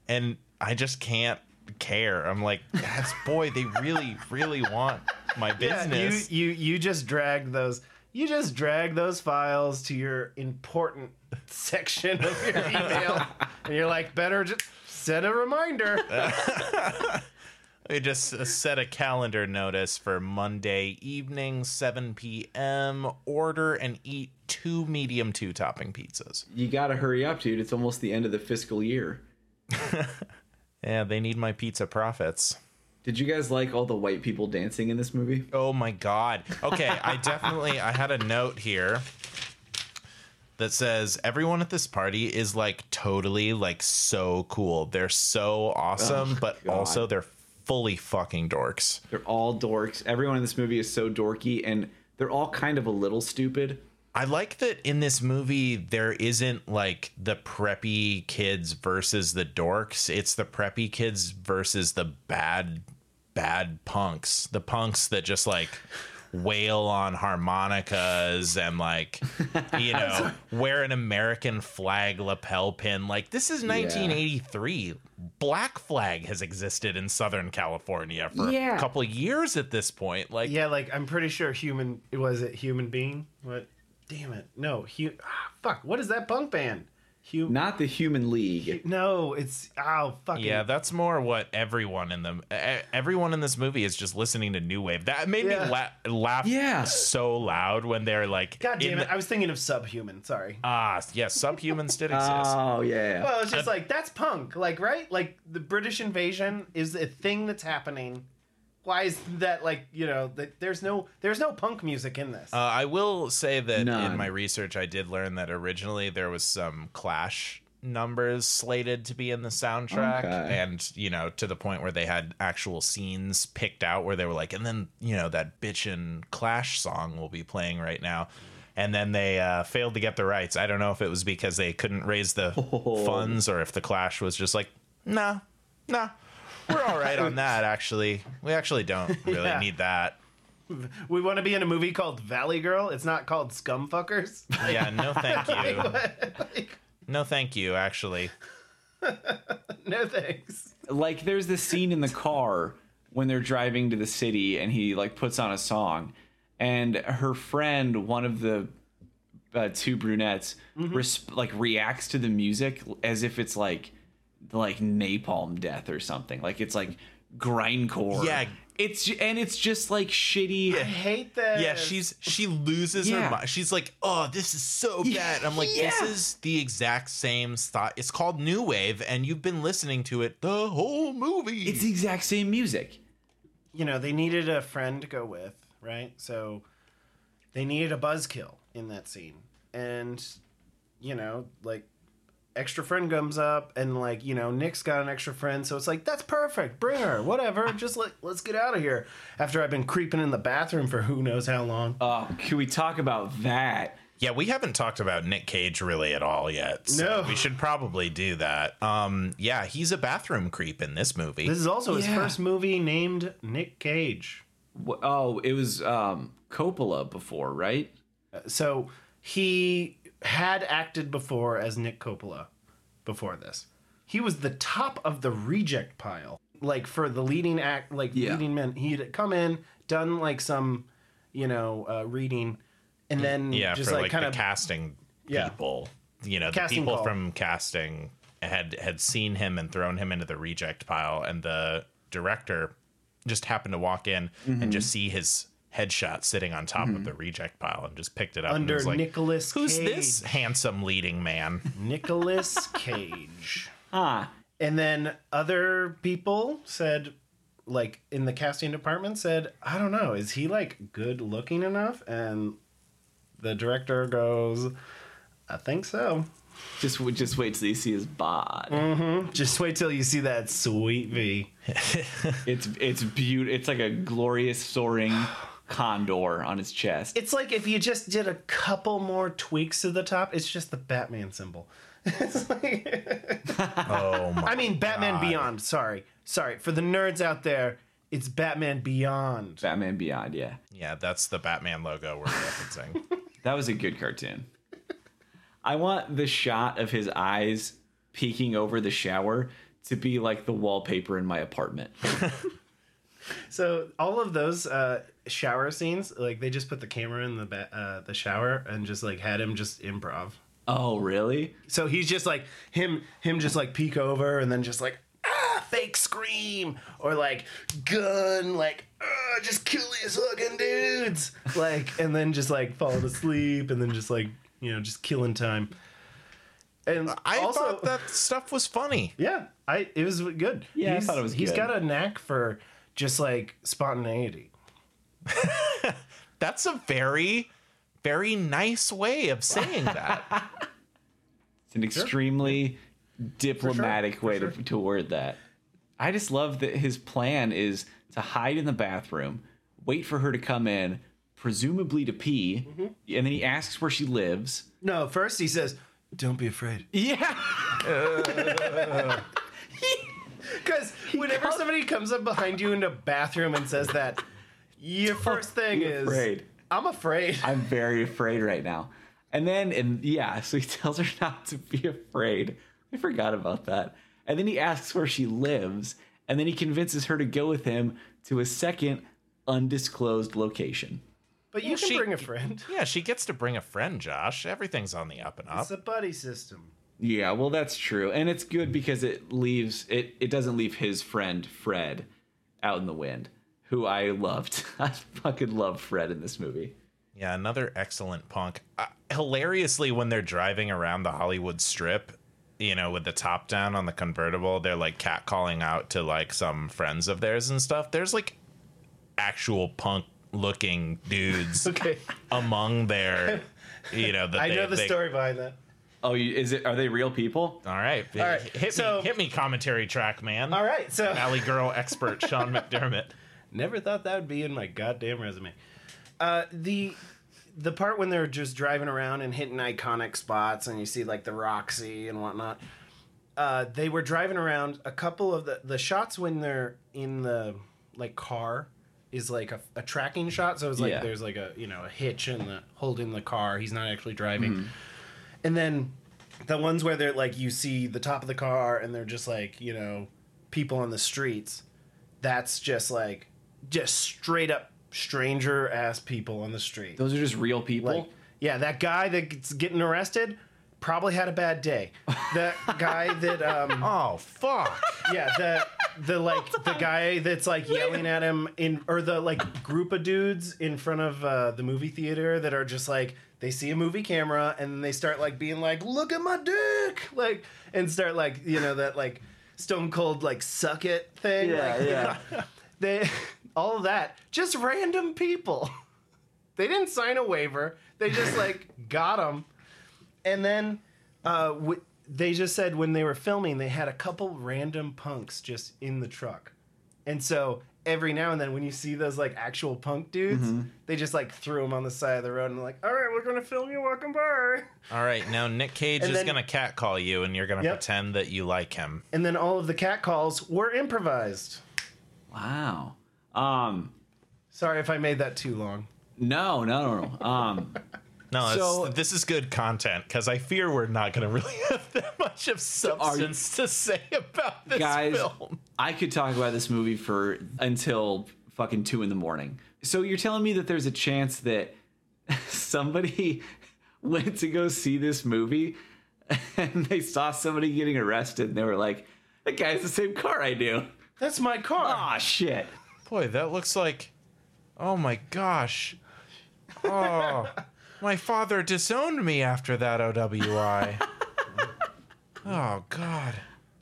and I just can't care. I'm like, that's boy, they really, really want my Yeah, you business. you you just drag those. You just drag those files to your important section of your [LAUGHS] email, and you're like, better just set a reminder. We [LAUGHS] just set a calendar notice for Monday evening, 7 p.m. Order and eat two medium two topping pizzas. You got to hurry up, dude. It's almost the end of the fiscal year. [LAUGHS] Yeah, they need my pizza profits. Did you guys like all the white people dancing in this movie? Oh my god. Okay, I definitely I had a note here that says everyone at this party is like totally like so cool. They're so awesome, Oh, but God. also they're fully fucking dorks. They're all dorks. Everyone in this movie is so dorky, and they're all kind of a little stupid. I like that in this movie there isn't like the preppy kids versus the dorks. It's the preppy kids versus the bad bad punks. The punks that just like wail on harmonicas and like [LAUGHS] you know wear an American flag lapel pin. Like this is 1983. Black flag has existed in Southern California for Yeah. a couple of years at this point. Like yeah, like I'm pretty sure human was it human being? What? Damn it! No, hu- ah, fuck. What is that punk band? Hum- Not the Human League. no, it's oh fucking Yeah, that's more what everyone in the e- everyone in this movie is just listening to new wave. That made Yeah. me la- laugh Yeah. so loud when they're like, God damn it! the- I was thinking of subhuman. Sorry. ah, yes, subhumans did exist. Oh yeah. Well, it's just like that's punk, like right? Like the British invasion is a thing that's happening why is that like you know that there's no there's no punk music in this. Uh, I will say that None. in my research, I did learn that originally there was some Clash numbers slated to be in the soundtrack, Okay. and you know, to the point where they had actual scenes picked out where they were like, and then you know that bitchin' Clash song will be playing right now. And then they uh, failed to get the rights. I don't know if it was because they couldn't raise the [LAUGHS] funds or if the Clash was just like, nah, nah, we're all right on that. [LAUGHS] Actually, we actually don't really Yeah. need that. we want to be in a movie called Valley Girl. It's not called Scumfuckers. Yeah, no, thank [LAUGHS] you. like, No, thank you. Actually, [LAUGHS] no thanks. like there's this scene in the car when they're driving to the city and he like puts on a song and her friend one of the uh, two brunettes res- like reacts to the music as if it's like like napalm death or something like it's like grindcore Yeah. it's and it's just like shitty I hate that. yeah, she's she loses Yeah. her mind. She's like, "Oh, this is so [LAUGHS] bad." I'm like, "This is the exact same thought. It's called New Wave, and you've been listening to it the whole movie." it's the exact same music you know, they needed a friend to go with, right? So they needed a buzzkill in that scene. And, you know, like, extra friend comes up and like you know nick's got an extra friend so it's like that's perfect bring her whatever [LAUGHS] just let, let's get out of here after i've been creeping in the bathroom for who knows how long oh can we talk about that yeah, we haven't talked about Nick Cage really at all yet. So No. we should probably do that. Um, yeah, he's a bathroom creep in this movie. this is also his first movie named nick cage oh it was um coppola before right so he had acted before as Nick Coppola before this. He was the top of the reject pile. Like for the leading act, like Yeah. leading men, he'd come in, done like some, you know, uh, reading, and then yeah, just for like, like, kind the of casting Yeah. people. You know, Casting the people call. from casting had had seen him and thrown him into the reject pile, and the director just happened to walk in Mm-hmm. and just see his headshot sitting on top of the reject pile and just picked it up and under was like, Nicholas "Who's Cage. this handsome leading man?" [LAUGHS] Nicholas Cage. ah And then other people said, like in the casting department, said, I don't know, is he like good looking enough? And the director goes, I think so. just just wait till you see his bod Mm-hmm. Just wait till you see that sweet V. [LAUGHS] It's it's beautiful. It's like a glorious soaring [SIGHS] [SIGHS] condor on his chest. It's like if you just did a couple more tweaks to the top, it's just the Batman symbol. [LAUGHS] It's like- [LAUGHS] Oh my! I mean, Batman Beyond. Sorry. Sorry. For the nerds out there, it's Batman Beyond. Batman Beyond, yeah. yeah, that's the Batman logo we're referencing. [LAUGHS] That was a good cartoon. I want the shot of his eyes peeking over the shower to be like the wallpaper in my apartment. So all of those uh, shower scenes, like they just put the camera in the ba- uh, the shower and just like had him just improv. Oh, really? So he's just like him, him just like peek over and then just like ah, fake scream or like gun, like ah, just kill these fucking dudes, like and then just like falling asleep and then just like you know just killing time. And I also, thought that stuff was funny. yeah, I it was good. Yeah, I he's, thought it was He's good. got a knack for just like spontaneity. [LAUGHS] That's a very, very nice way of saying that. It's an extremely diplomatic way to, to word that. I just love that his plan is to hide in the bathroom, wait for her to come in, presumably to pee, mm-hmm. and then he asks where she lives. No, first he says, "Don't be afraid." Yeah. [LAUGHS] Because whenever somebody comes up behind you in a bathroom and says that, your first thing be is, afraid. "I'm afraid." [LAUGHS] I'm very afraid right now. And then, and yeah, so he [LAUGHS] tells her not to be afraid. I forgot about that. And then he asks where she lives, and then he convinces her to go with him to a second undisclosed location. But you can she- bring a friend. Yeah, she gets to bring a friend, Josh. Everything's on the up and up. It's a buddy system. Yeah, well, that's true, and it's good because it leaves it. It doesn't leave his friend Fred out in the wind, who I loved. [LAUGHS] I fucking love Fred in this movie. Yeah, another excellent punk. Uh, hilariously, when they're driving around the Hollywood Strip, you know, with the top down on the convertible, they're like catcalling out to like some friends of theirs and stuff. There's like actual punk looking dudes [LAUGHS] Okay. among their, you know, that I they, know the they- story behind that. Oh, is it? Are they real people? All right, All right, hit so- me, hit me, commentary track man. All right, so Valley Girl expert Sean [LAUGHS] McDermott. Never thought that would be in my goddamn resume. Uh, the the part when they're just driving around and hitting iconic spots, and you see like the Roxy and whatnot. Uh, they were driving around. A couple of the the shots when they're in the like car is like a, a tracking shot. So it's like Yeah. there's like a you know a hitch in the holding the car. He's not actually driving. And then the ones where they're like you see the top of the car and they're just like you know people on the streets that's just like just straight up stranger ass people on the street Those are just real people. like yeah that guy that's getting arrested probably had a bad day that [LAUGHS] guy that um Oh fuck! yeah the the [LAUGHS] like the guy that's like yelling at him in or the like group of dudes in front of uh, the movie theater that are just like they see a movie camera and they start like being like look at my dick like and start like you know that like stone cold like suck it thing Yeah, like, yeah. [LAUGHS] they all of that. Just random people. [LAUGHS] They didn't sign a waiver. They just [LAUGHS] like got them and then uh, w- they just said when they were filming they had a couple random punks just in the truck. And so every now and then when you see those like actual punk dudes they just like threw them on the side of the road and like all right we're gonna film you walking by. [LAUGHS] All right, now Nick Cage And is then- gonna catcall you, and you're gonna Yep. pretend that you like him. and then all of the cat calls were improvised. Wow. Um. sorry if i made that too long No, no, no, no. Um. [LAUGHS] No, it's- So- this is good content because I fear we're not gonna [LAUGHS] really have that much of are you- substance to say about this guys, film. I could talk about this movie for until fucking two in the morning. So you're telling me that there's a chance that [LAUGHS] somebody went to go see this movie and they saw somebody getting arrested and they were like, "That guy's the same car I do." that's my car Ah, shit. Boy, that looks like. Oh my gosh. [LAUGHS] Oh, my father disowned me after that OWI. [LAUGHS] oh God.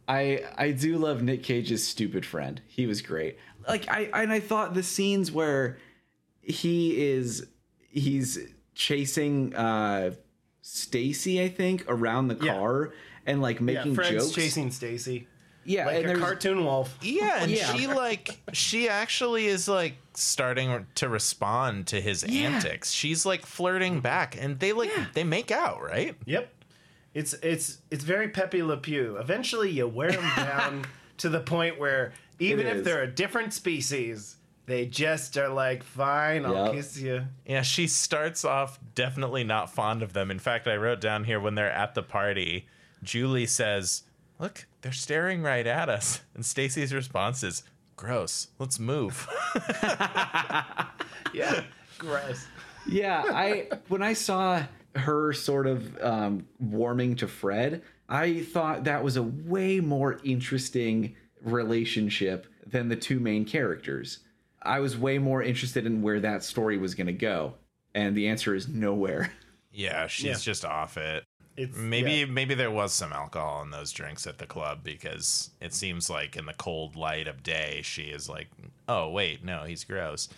I I do love Nick Cage's stupid friend. He was great. Like I and I thought the scenes where he is he's chasing uh Stacy, I think, around the Yeah. car and like yeah making fred's jokes. chasing stacy yeah, like and a there's- cartoon wolf Yeah, and Yeah. she like she actually is like starting to respond to his Yeah. antics. She's like flirting back, and they like Yeah. they make out, right? Yep. It's it's it's very Pepe Le Pew. Eventually, you wear them [LAUGHS] down to the point where even if they're a different species, they just are like, "Fine, I'll Yep. kiss you." Yeah, she starts off definitely not fond of them. In fact, I wrote down here when they're at the party, Julie says, "Look, they're staring right at us," and Stacy's response is, "Gross. Let's move." [LAUGHS] Yeah, gross. yeah, I when I saw her sort of um, warming to Fred, I thought that was a way more interesting relationship than the two main characters. I was way more interested in where that story was going to go, and the answer is nowhere. yeah, she's Yeah. just off it. It's Maybe yeah. maybe there was some alcohol in those drinks at the club because it seems like in the cold light of day she is like, oh wait, no, he's gross.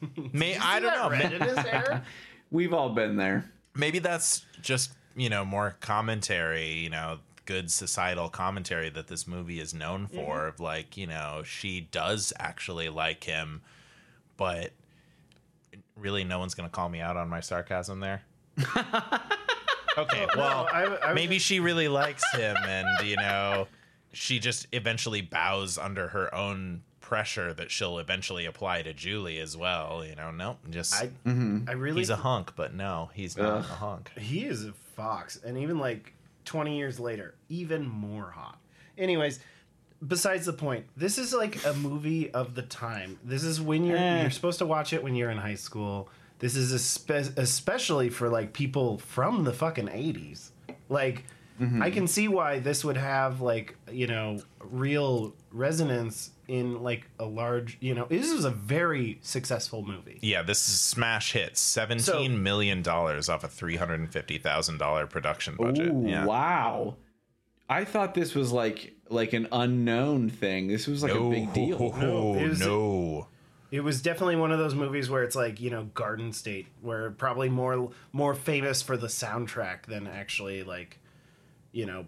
[LAUGHS] May I don't know. red in his hair. [LAUGHS] We've all been there. maybe that's just you know more commentary you know good societal commentary that this movie is known mm-hmm. for of like you know she does actually like him but really no one's gonna call me out on my sarcasm there [LAUGHS] okay [LAUGHS] well I, I, maybe she really likes him and you know she just eventually bows under her own pressure that she'll eventually apply to julie as well you know nope just I, I really he's a hunk but no he's not Ugh. a hunk He is a fox, and even like 20 years later, even more hot. Anyways, besides the point, this is like a movie of the time. This is when you're Eh. you're supposed to watch it when you're in high school. This is espe- especially for like people from the fucking 80s. Like mm-hmm. I can see why this would have like, you know, real resonance in like a large, you know, this is a very successful movie. Yeah, this is smash hit. Seventeen million dollars off a three hundred and fifty thousand dollar production budget. Ooh, yeah. wow. I thought this was like like an unknown thing. This was like a big deal. [LAUGHS] No, No, it was- no. It was definitely one of those movies where it's like you know Garden State, where probably more more famous for the soundtrack than actually like, you know,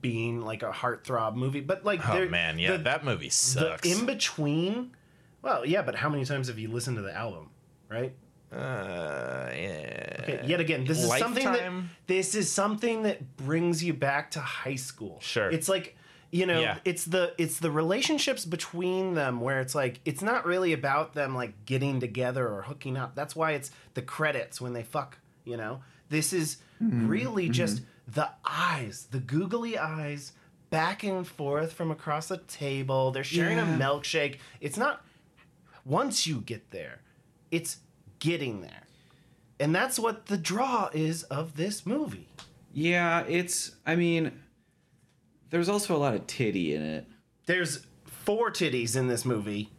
being like a heartthrob movie. But like, Oh man, yeah, the- that movie the sucks. in between. Well, yeah, but how many times have you listened to the album, right? uh, yeah. Okay, yet again, this is something that this is something that brings you back to high school. Sure. It's like you know, Yeah. it's the it's the relationships between them where it's like it's not really about them like getting together or hooking up. That's why it's the credits when they fuck, you know. This is mm-hmm. really mm-hmm. just the eyes, the googly eyes back and forth from across the table. They're sharing a milkshake. It's not once you get there, it's getting there. And that's what the draw is of this movie. Yeah, it's. I mean, there's also a lot of titty in it. There's four titties in this movie.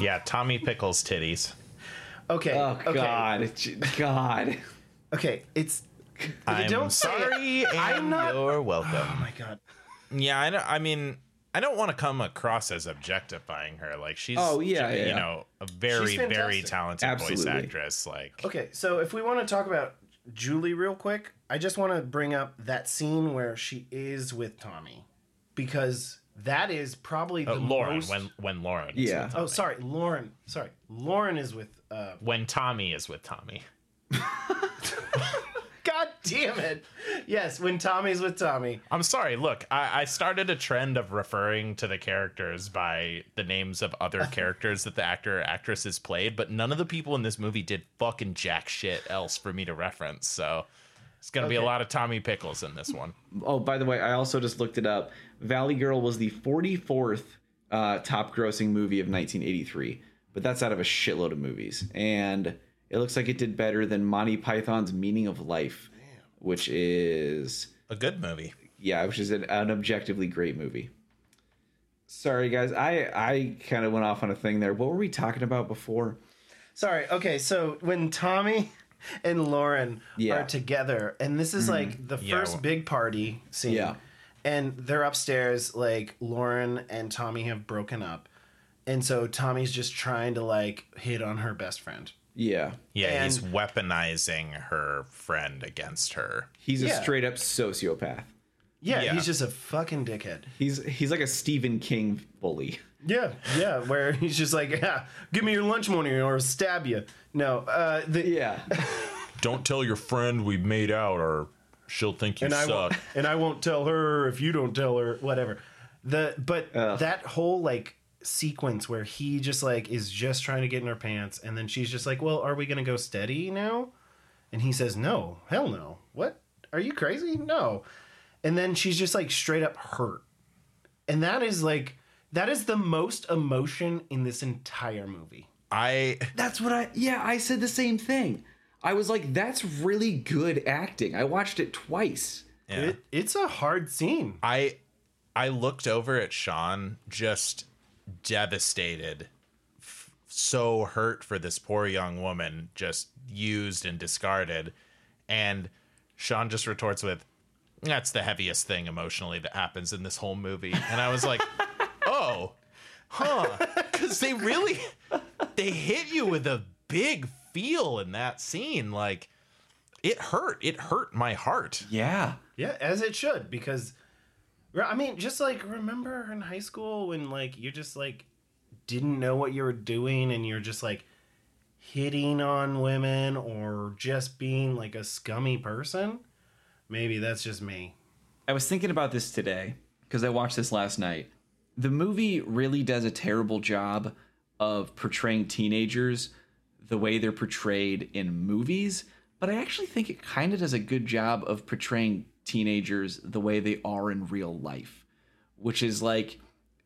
Yeah, Tommy Pickles titties. Okay. Oh okay. God, God. Okay, it's I'm don't sorry, [LAUGHS] and I'm not- you're welcome. Oh my god. Yeah, I, don't, I mean, I don't want to come across as objectifying her. Like she's, Oh, yeah, you yeah. know, a very, very fantastic. talented voice actress. Like, Okay, so if we want to talk about Julie real quick, I just want to bring up that scene where she is with Tommy because that is probably the uh, Lauren, most... when when Lauren, is Yeah. with Oh, sorry, Lauren. Sorry, Lauren is with. uh when Tommy is with Tommy. [LAUGHS] God damn it! Yes, when Tommy's with Tommy. I'm sorry. Look, I, I started a trend of referring to the characters by the names of other [LAUGHS] characters that the actor or actress has played, but none of the people in this movie did fucking jack shit else for me to reference. So it's gonna be a lot of Tommy Pickles in this one. Oh, by the way, I also just looked it up. Valley Girl was the 44th uh, top grossing movie of 1983, but that's out of a shitload of movies. And it looks like it did better than Monty Python's Meaning of Life, which is, A good movie. yeah, which is an, an objectively great movie. Sorry, guys. I, I kind of went off on a thing there. What were we talking about before? Sorry. Okay, so when Tommy and Lauren Yeah. are together, and this is mm-hmm. like the Yeah, first well- big party scene. Yeah. And they're upstairs, like Lauren and Tommy have broken up. And so Tommy's just trying to like hit on her best friend. Yeah. Yeah, he's weaponizing her friend against her. He's a straight up sociopath. Yeah, Yeah. he's just a fucking dickhead. He's he's like a Stephen King bully. Yeah, yeah, where he's just like, yeah, give me your lunch money or I'll stab you. No, uh, the, Yeah. [LAUGHS] Don't tell your friend we made out, or she'll think you and I won't, and I won't tell her if you don't tell her, whatever. The but Ugh. that whole like sequence where he just like is just trying to get in her pants, and then she's just like, "Well, are we gonna go steady now?" And he says, "No, hell no. What? Are you crazy? No." And then she's just like straight up hurt, and that is like that is the most emotion in this entire movie. I That's what I yeah, I said the same thing. I was like, that's really good acting. I watched it twice. yeah. It, it's a hard scene. I I looked over at Sean just devastated f- so hurt for this poor young woman just used and discarded. And Sean just retorts with that's the heaviest thing emotionally that happens in this whole movie. And I was like [LAUGHS] oh huh. Cuz they really they hit you with a big feel in that scene. Like it hurt. It hurt my heart. Yeah. Yeah, as it should, because I mean, just like remember in high school when like you just like didn't know what you were doing and you're just like hitting on women or just being like a scummy person. Maybe that's just me. I was thinking about this today because I watched this last night. The movie really does a terrible job of portraying teenagers the way they're portrayed in movies, but I actually think it kind of does a good job of portraying teenagers the way they are in real life, which is like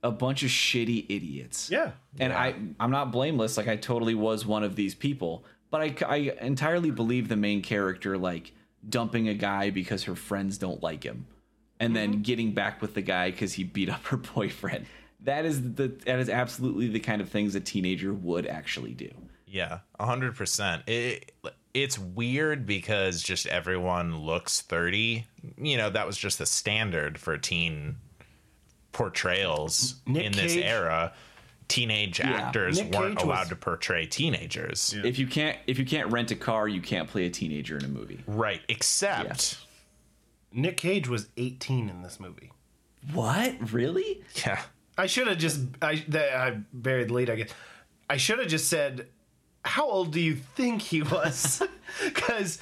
a bunch of shitty idiots. Yeah. And I, I'm not blameless. Like I totally was one of these people, but I, I entirely believe the main character like dumping a guy because her friends don't like him, and then mm-hmm. getting back with the guy because he beat up [LAUGHS] her boyfriend. That is the that is absolutely the kind of things a teenager would actually do. Yeah, a hundred percent. It it's weird because just everyone looks thirty. You know, that was just the standard for teen portrayals Nick in this Cage- era. teenage actors Nick weren't Cage allowed was- to portray teenagers. If you can't if you can't rent a car, you can't play a teenager in a movie. Right, except Nick Cage was 18 in this movie. What? Really? yeah. I should have just I that I buried the lead. I guess I should have just said, "How old do you think he was?" [LAUGHS] Because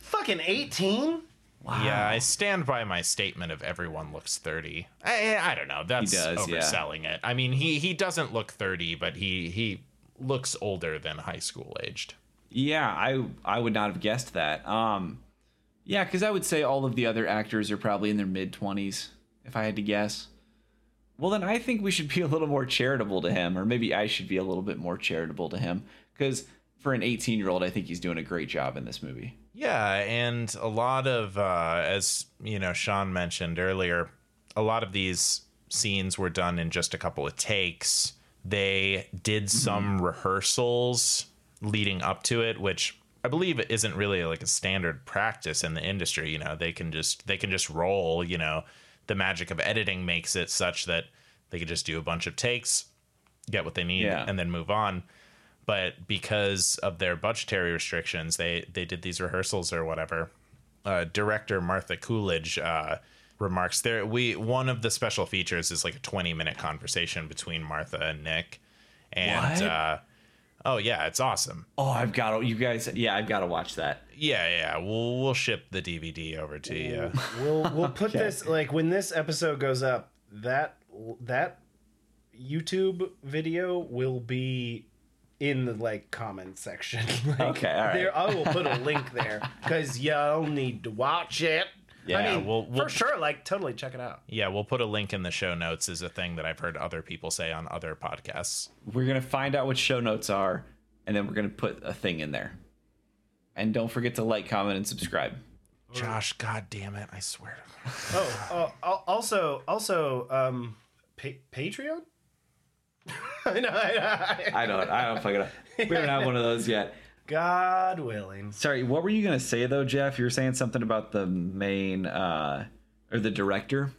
fucking 18. Wow. Yeah, I stand by my statement of everyone looks 30. I, I don't know. That's does, yeah. overselling it. I mean, he he doesn't look 30, but he he looks older than high school aged. Yeah, I I would not have guessed that. Um, yeah, because I would say all of the other actors are probably in their mid twenties, if I had to guess. Well, then I think we should be a little more charitable to him, or maybe I should be a little bit more charitable to him, because for an 18 year old, I think he's doing a great job in this movie. Yeah, and a lot of uh, as you know, Sean mentioned earlier, a lot of these scenes were done in just a couple of takes. They did some rehearsals leading up to it, which I believe isn't really like a standard practice in the industry. You know, they can just they can just roll. You know, the magic of editing makes it such that they could just do a bunch of takes, get what they need, Yeah. and then move on but because of their budgetary restrictions, they they did these rehearsals or whatever. Uh, director Martha Coolidge uh, remarks there. We one of the special features is like a twenty minute conversation between Martha and Nick, and What? uh, oh yeah, it's awesome. Oh, I've got to, you guys, yeah, I've got to watch that. Yeah, yeah, we'll we'll ship the DVD over to you. [LAUGHS] We'll we'll put this like when this episode goes up. That that YouTube video will be in the like comment section. [LAUGHS] Like, Okay, all right. There, I will put a link there because y'all need to watch it. Yeah, I mean, we'll- we'll- for sure. Like, totally check it out. Yeah, we'll put a link in the show notes. Is a thing that I've heard other people say on other podcasts. We're gonna find out what show notes are, and then we're gonna put a thing in there. And don't forget to like, comment, and subscribe. Josh, god damn it, I swear to God. Oh, uh, also, also, um, pa- Patreon. [LAUGHS] I know, I know. I don't, I don't fucking know. We haven't had one of those yet. God willing. Sorry, what were you gonna say though, Jeff? You were saying something about the main uh or the director.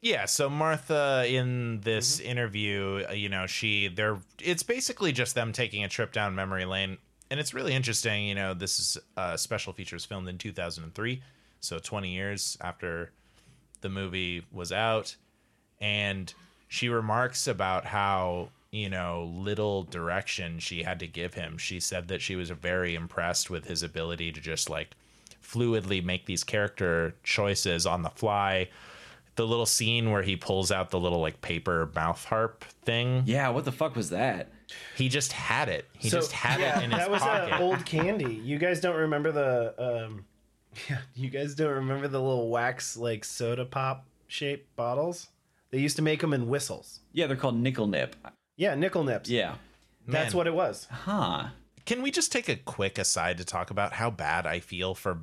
Yeah, so Martha in this interview, uh, you know, she they're it's basically just them taking a trip down memory lane and it's really interesting, you know, this is uh special features filmed in 2003, so 20 years after the movie was out and she remarks about how you know little direction she had to give him she said that she was very impressed with his ability to just like fluidly make these character choices on the fly the little scene where he pulls out the little like paper mouth harp thing Yeah, what the fuck was that? he just had it he So, just had yeah, it in his that was pocket uh, old candy. You guys don't remember the um, [LAUGHS] yeah, you guys don't remember the little wax like soda pop shaped bottles? They used to make them in whistles. Yeah, they're called Nik-L-Nip. Yeah, Nik-L-Nips. Yeah. that's Man. what it was. Huh. Can we just take a quick aside to talk about how bad I feel for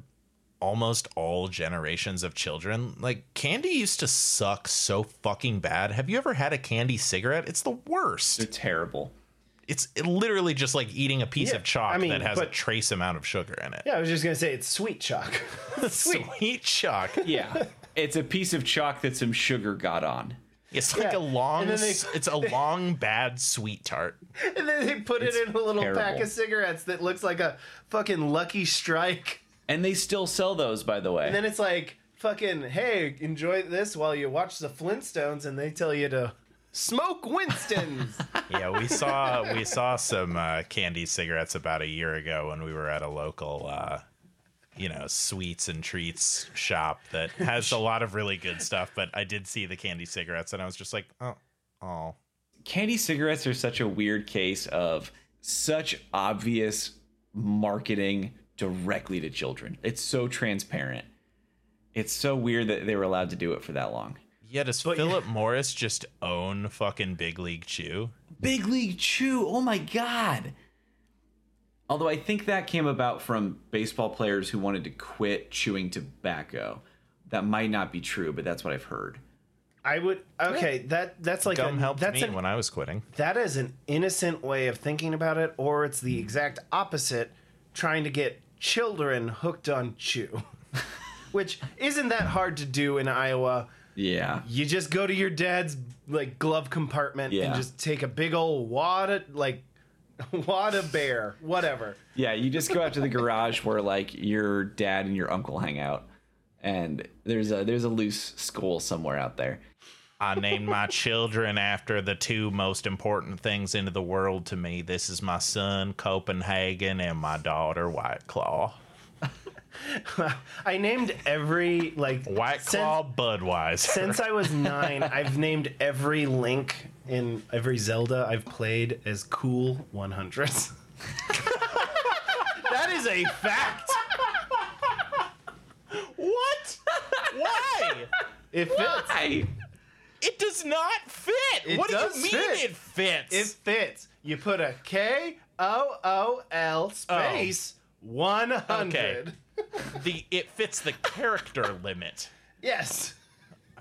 almost all generations of children? Like, candy used to suck so fucking bad. Have you ever had a candy cigarette? It's the They're terrible. It's literally just like eating a piece Yeah, of chalk I mean, that has a but- trace amount of sugar in it. Yeah, I was just gonna say it's sweet chalk. [LAUGHS] [LAUGHS] sweet. Sweet chalk. Yeah. It's a piece of chalk that some sugar got on. It's like Yeah, a long, they- it's a [LAUGHS] long bad sweet tart. and then they put it in a little pack of cigarettes that looks like a fucking Lucky Strike. And they still sell those, by the way. And then it's like fucking, hey, enjoy this while you watch the Flintstones, and they tell you to smoke Winston's. [LAUGHS] Yeah, we saw we saw some uh, candy cigarettes about a year ago when we were at a local, uh, you know, sweets and treats shop that has a lot of really good stuff. But I did see the candy cigarettes, and I was just like, oh, oh, candy cigarettes are such a weird case of such obvious marketing directly to children. It's so transparent. It's so weird that they were allowed to do it for that long. yeah. Does Philip Morris just own fucking Big League Chew? Big League Chew. Oh my god. Although I think that came about from baseball players who wanted to quit chewing tobacco. That might not be true, but that's what I've heard. I would okay. That that's like Gum a, helped that's me an, when I was quitting. that is an innocent way of thinking about it, or it's the exact opposite, trying to get children hooked on chew, [LAUGHS] which isn't that hard to do in Iowa. Yeah. You just go to your dad's like glove compartment and just take a big old wad of like [LAUGHS] wad a bear, whatever. Yeah, you just go out to the garage where like your dad and your uncle hang out. And there's a there's a loose skull somewhere out there. I named my children after the two most important things into the world to me. This is my son Copenhagen and my daughter White Claw. [LAUGHS] I named every like White since- Claw Budweiser. Since I was nine, [LAUGHS] I've named every Link in every Zelda I've played as Kool 100s. [LAUGHS] that is a fact. what? Why? It fits. I It does not fit. It what do you mean fit. it fits? It fits. You put a K O O L oh. space 100. The it fits the character limit. Yes.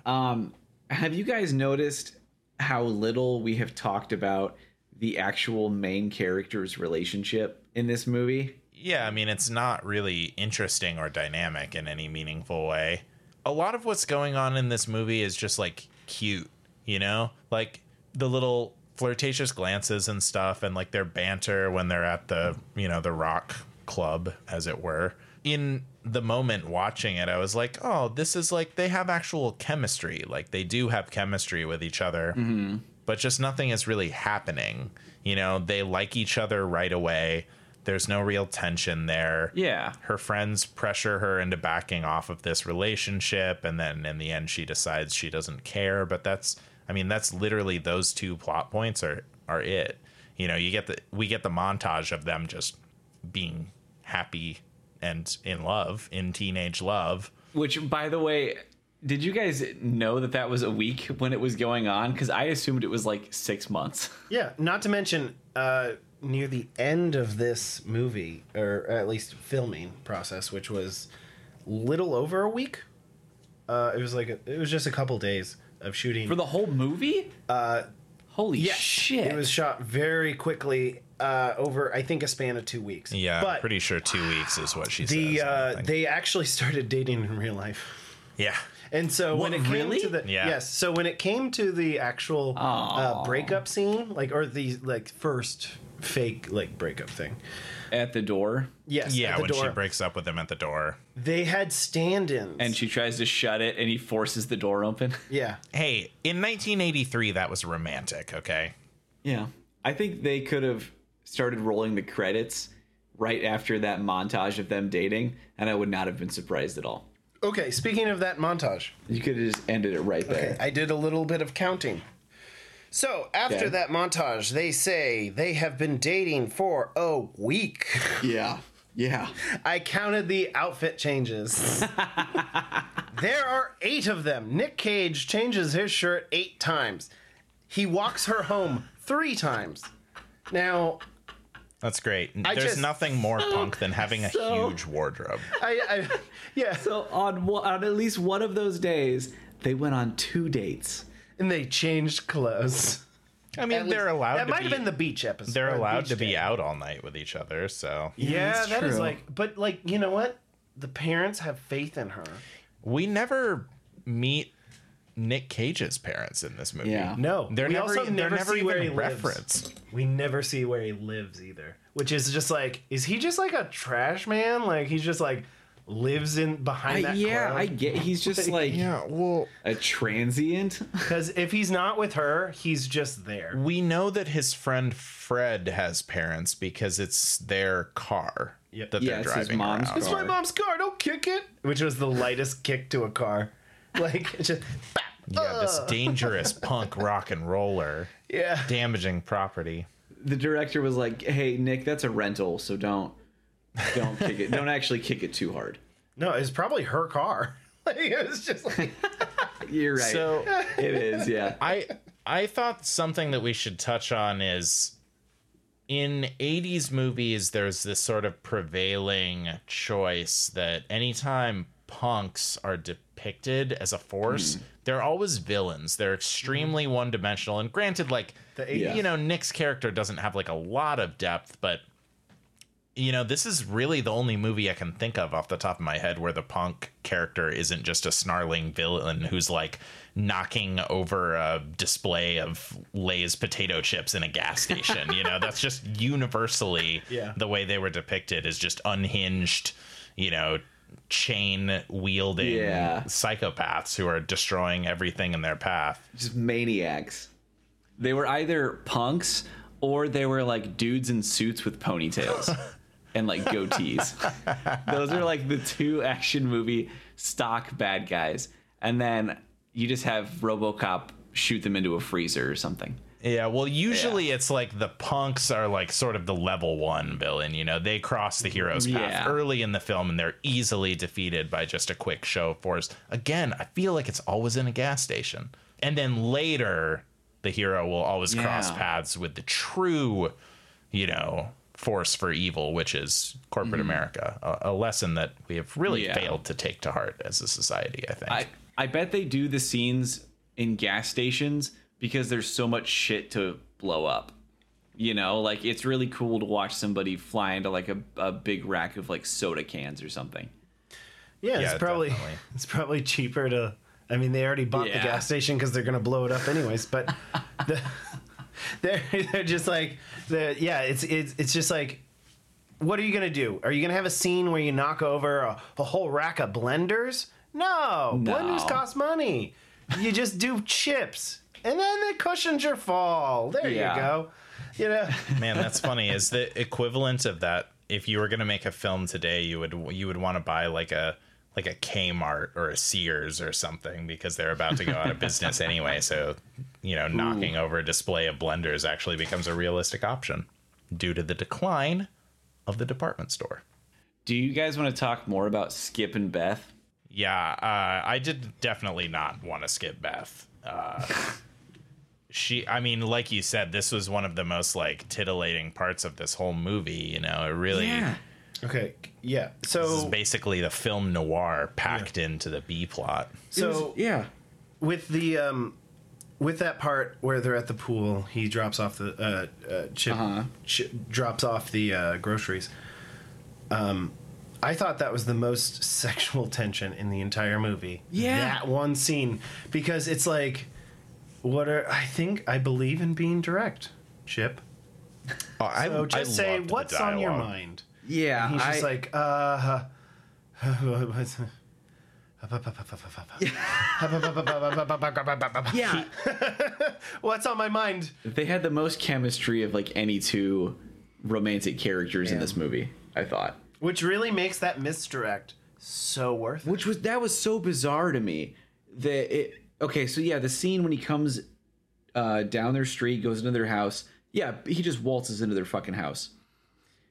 Um, have you guys noticed how little we have talked about the actual main character's relationship in this movie? Yeah, I mean, it's not really interesting or dynamic in any meaningful way. A lot of what's going on in this movie is just like cute, you know? Like the little flirtatious glances and stuff and like their banter when they're at the, you know, the rock club, as it were. In the moment watching it, I was like, oh, this is like they have actual chemistry. Like they do have chemistry with each other mm-hmm. but just nothing is really happening. You know, they like each other right away. There's no real tension there. Yeah. Her friends pressure her into backing off of this relationship, and then in the end, she decides she doesn't care. But that's, I mean, that's literally those two plot points are are it. You know, you get the we get the montage of them just being happy and in love, in teenage love. Which, by the way, did you guys know that that was a week when it was going on? Because I assumed it was like six months. [LAUGHS] Yeah, not to mention uh, near the end of this movie, or at least filming process, which was little over a week. Uh, it was like a, it was just a couple days of shooting. For the whole movie? Uh, Holy Yes, shit. It was shot very quickly uh, over, I think, a span of two weeks. Yeah, but pretty sure two weeks is what she the says. I uh, they actually started dating in real life. yeah. And so when What, it came really? to the Yeah. yes, so when it came to the actual uh, breakup scene, like or the like first fake like breakup thing, At the door, yes, Yeah, at the when door, she breaks up with him at the door. they had stand-ins, and she tries to shut it, and he forces the door open. [LAUGHS] yeah, Hey, in 1983, that was romantic, okay? Yeah. I think they could have started rolling the credits right after that montage of them dating, and I would not have been surprised at all. Okay, speaking of that montage, You could have just ended it right there. okay, I did a little bit of counting. So after Okay. that montage, they say they have been dating for a week. [LAUGHS] Yeah. Yeah. I counted the outfit changes. [LAUGHS] there are eight of them. Nick Cage changes his shirt eight times. He walks her home three times. Now, That's great. I There's just- nothing more [LAUGHS] punk than having a so- huge wardrobe. I, I yeah, So on one, on at least one of those days, they went on two dates. and they changed clothes. I mean, At they're least- allowed That to might be. have been the beach episode. they're allowed beach to be day. out all night with each other, so Yeah, that's that is true. like, but like, you know what? The parents have faith in her. we never meet Nick Cage's parents in this movie. Yeah. No, They're we never, also they're never never see even where he lives. We never see where he lives either, which is just like, is he just like a trash man? Like he's just like lives in behind that yeah, club? I get. He's just [LAUGHS] like yeah, well, a transient. [LAUGHS] Because if he's not with her, he's just there. we know that his friend Fred has parents because it's their car Yep. that Yeah, they're it's his driving mom's around. It's my mom's car. Don't kick it. Which was the lightest kick to a car. [LAUGHS] Like it's just Yeah, this dangerous punk rock and roller yeah. damaging property. The director was like, "Hey, Nick, that's a rental, so don't don't kick it. Don't actually kick it too hard." No, it's probably her car. [LAUGHS] Like it was just like [LAUGHS] You're right. So it is. Yeah. I I thought something that we should touch on is in 80s movies there's this sort of prevailing choice that anytime punks are depicted as a force hmm. they're always villains they're extremely hmm. one-dimensional and granted like The 80s. you know Nick's character doesn't have like a lot of depth but you know, this is really the only movie I can think of off the top of my head where the punk character isn't just a snarling villain who's like knocking over a display of Lay's potato chips in a gas [LAUGHS] station. you know, that's just universally Yeah. the way they were depicted is just unhinged, you know, chain wielding Yeah. psychopaths who are destroying everything in their path. just maniacs. They were either punks or they were like dudes in suits with ponytails [LAUGHS] and like goatees. Those are like the two action movie stock bad guys. And then you just have RoboCop shoot them into a freezer or something. Yeah, well, usually it's like the punks are like sort of the level one villain. You know, they cross the hero's path Yeah. early in the film and they're easily defeated by just a quick show of force. Again, I feel like it's always in a gas station. And then later, the hero will always cross paths with the true, you know, force for evil, which is corporate mm-hmm. America. A, a lesson that we have really. Yeah. failed to take to heart as a society, I think. I, I bet they do the scenes in gas stations because there's so much shit to blow up. You know, like it's really cool to watch somebody fly into like a, a big rack of like soda cans or something. Yeah, Yeah, it's probably definitely. [LAUGHS] it's probably cheaper to. I mean, they already bought Yeah. the gas station because they're gonna blow it up anyways. But [LAUGHS] the, they're they're just like the yeah. It's it's it's just like, what are you gonna do? Are you gonna have a scene where you knock over a, a whole rack of blenders? No, No. blenders cost money. You just do chips, and then it cushions your fall. There Yeah. you go. You know. [LAUGHS] Man, that's funny. Is the equivalent of that if you were going to make a film today, you would you would want to buy like a like a Kmart or a Sears or something because they're about to go out of business anyway. So, you know, knocking over a display of blenders actually becomes a realistic option due to the decline of the department store. Do you guys want to talk more about Skip and Beth? Yeah, uh, I did definitely not want to skip Beth. Uh, [LAUGHS] she, I mean, like you said, this was one of the most like titillating parts of this whole movie. You know, it really. Okay. Yeah. This is So basically the film noir packed into the B plot. so yeah. with the um with that part where they're at the pool he drops off the uh, uh chip, Uh-huh. chi- drops off the uh, groceries um i thought that was the most [LAUGHS] sexual tension in the entire movie Yeah. that one scene because it's like what are i think i believe in being direct chip Oh, I, so just I say what's on your mind Yeah. and he's just I- like uh [LAUGHS] yeah. [LAUGHS] What's on my mind? they had the most chemistry of like any two romantic characters in this movie, I thought. Which really makes that misdirect so worth it. Which was that was so bizarre to me. That it okay, so yeah, the scene when he comes uh, down their street, goes into their house. Yeah, he just waltzes into their fucking house,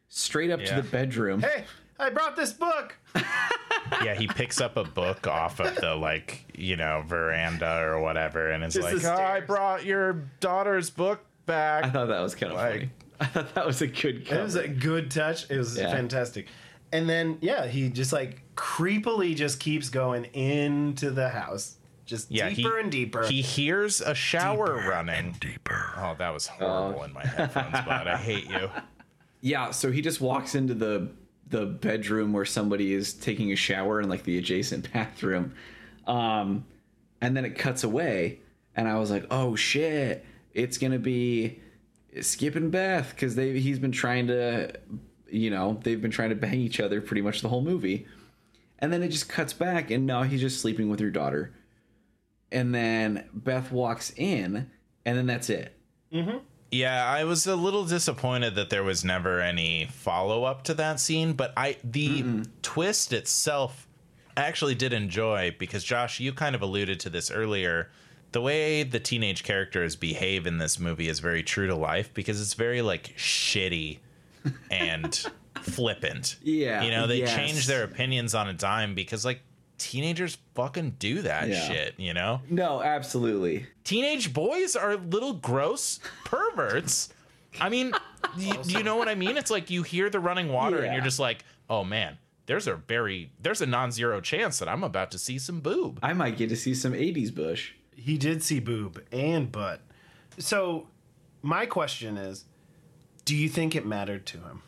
straight up to the bedroom. Hey, I brought this book. [LAUGHS] Yeah, he picks up a book off of the like, you know, veranda or whatever, and is Just like, the "Oh, I brought your daughter's book back." I thought that was kind of Like- funny. [LAUGHS] I thought that was a good It was a good touch. It was Yeah. fantastic. And then yeah, he just like creepily just keeps going into the house, just yeah, deeper he, and deeper. He hears a shower running. deeper. Oh, that was horrible in my headphones, but I hate you. [LAUGHS] Yeah, so he just walks into the the bedroom where somebody is taking a shower in like the adjacent [LAUGHS] bathroom. Um and then it cuts away and I was like, "Oh shit, it's going to be Skip and Beth cuz they he's been trying to you know, they've been trying to bang each other pretty much the whole movie." And then it just cuts back and now he's just sleeping with her daughter. And then Beth walks in and then that's it. Mm-hmm. Yeah, I was a little disappointed that there was never any follow up to that scene, but I the twist itself I actually did enjoy because Josh, you kind of alluded to this earlier. The way the teenage characters behave in this movie is very true to life because it's very like shitty [LAUGHS] and flippant. Yeah, You know, they yes. change their opinions on a dime because like teenagers fucking do that Yeah. shit, you know? No, absolutely. teenage boys are little gross [LAUGHS] perverts. I mean, [LAUGHS] y- do you know what I mean? It's like you hear the running water and you're just like, oh man, there's a very there's a non-zero chance that I'm about to see some boob. I might get to see some 80s bush. he did see boob and butt. So my question is, do you think it mattered to him?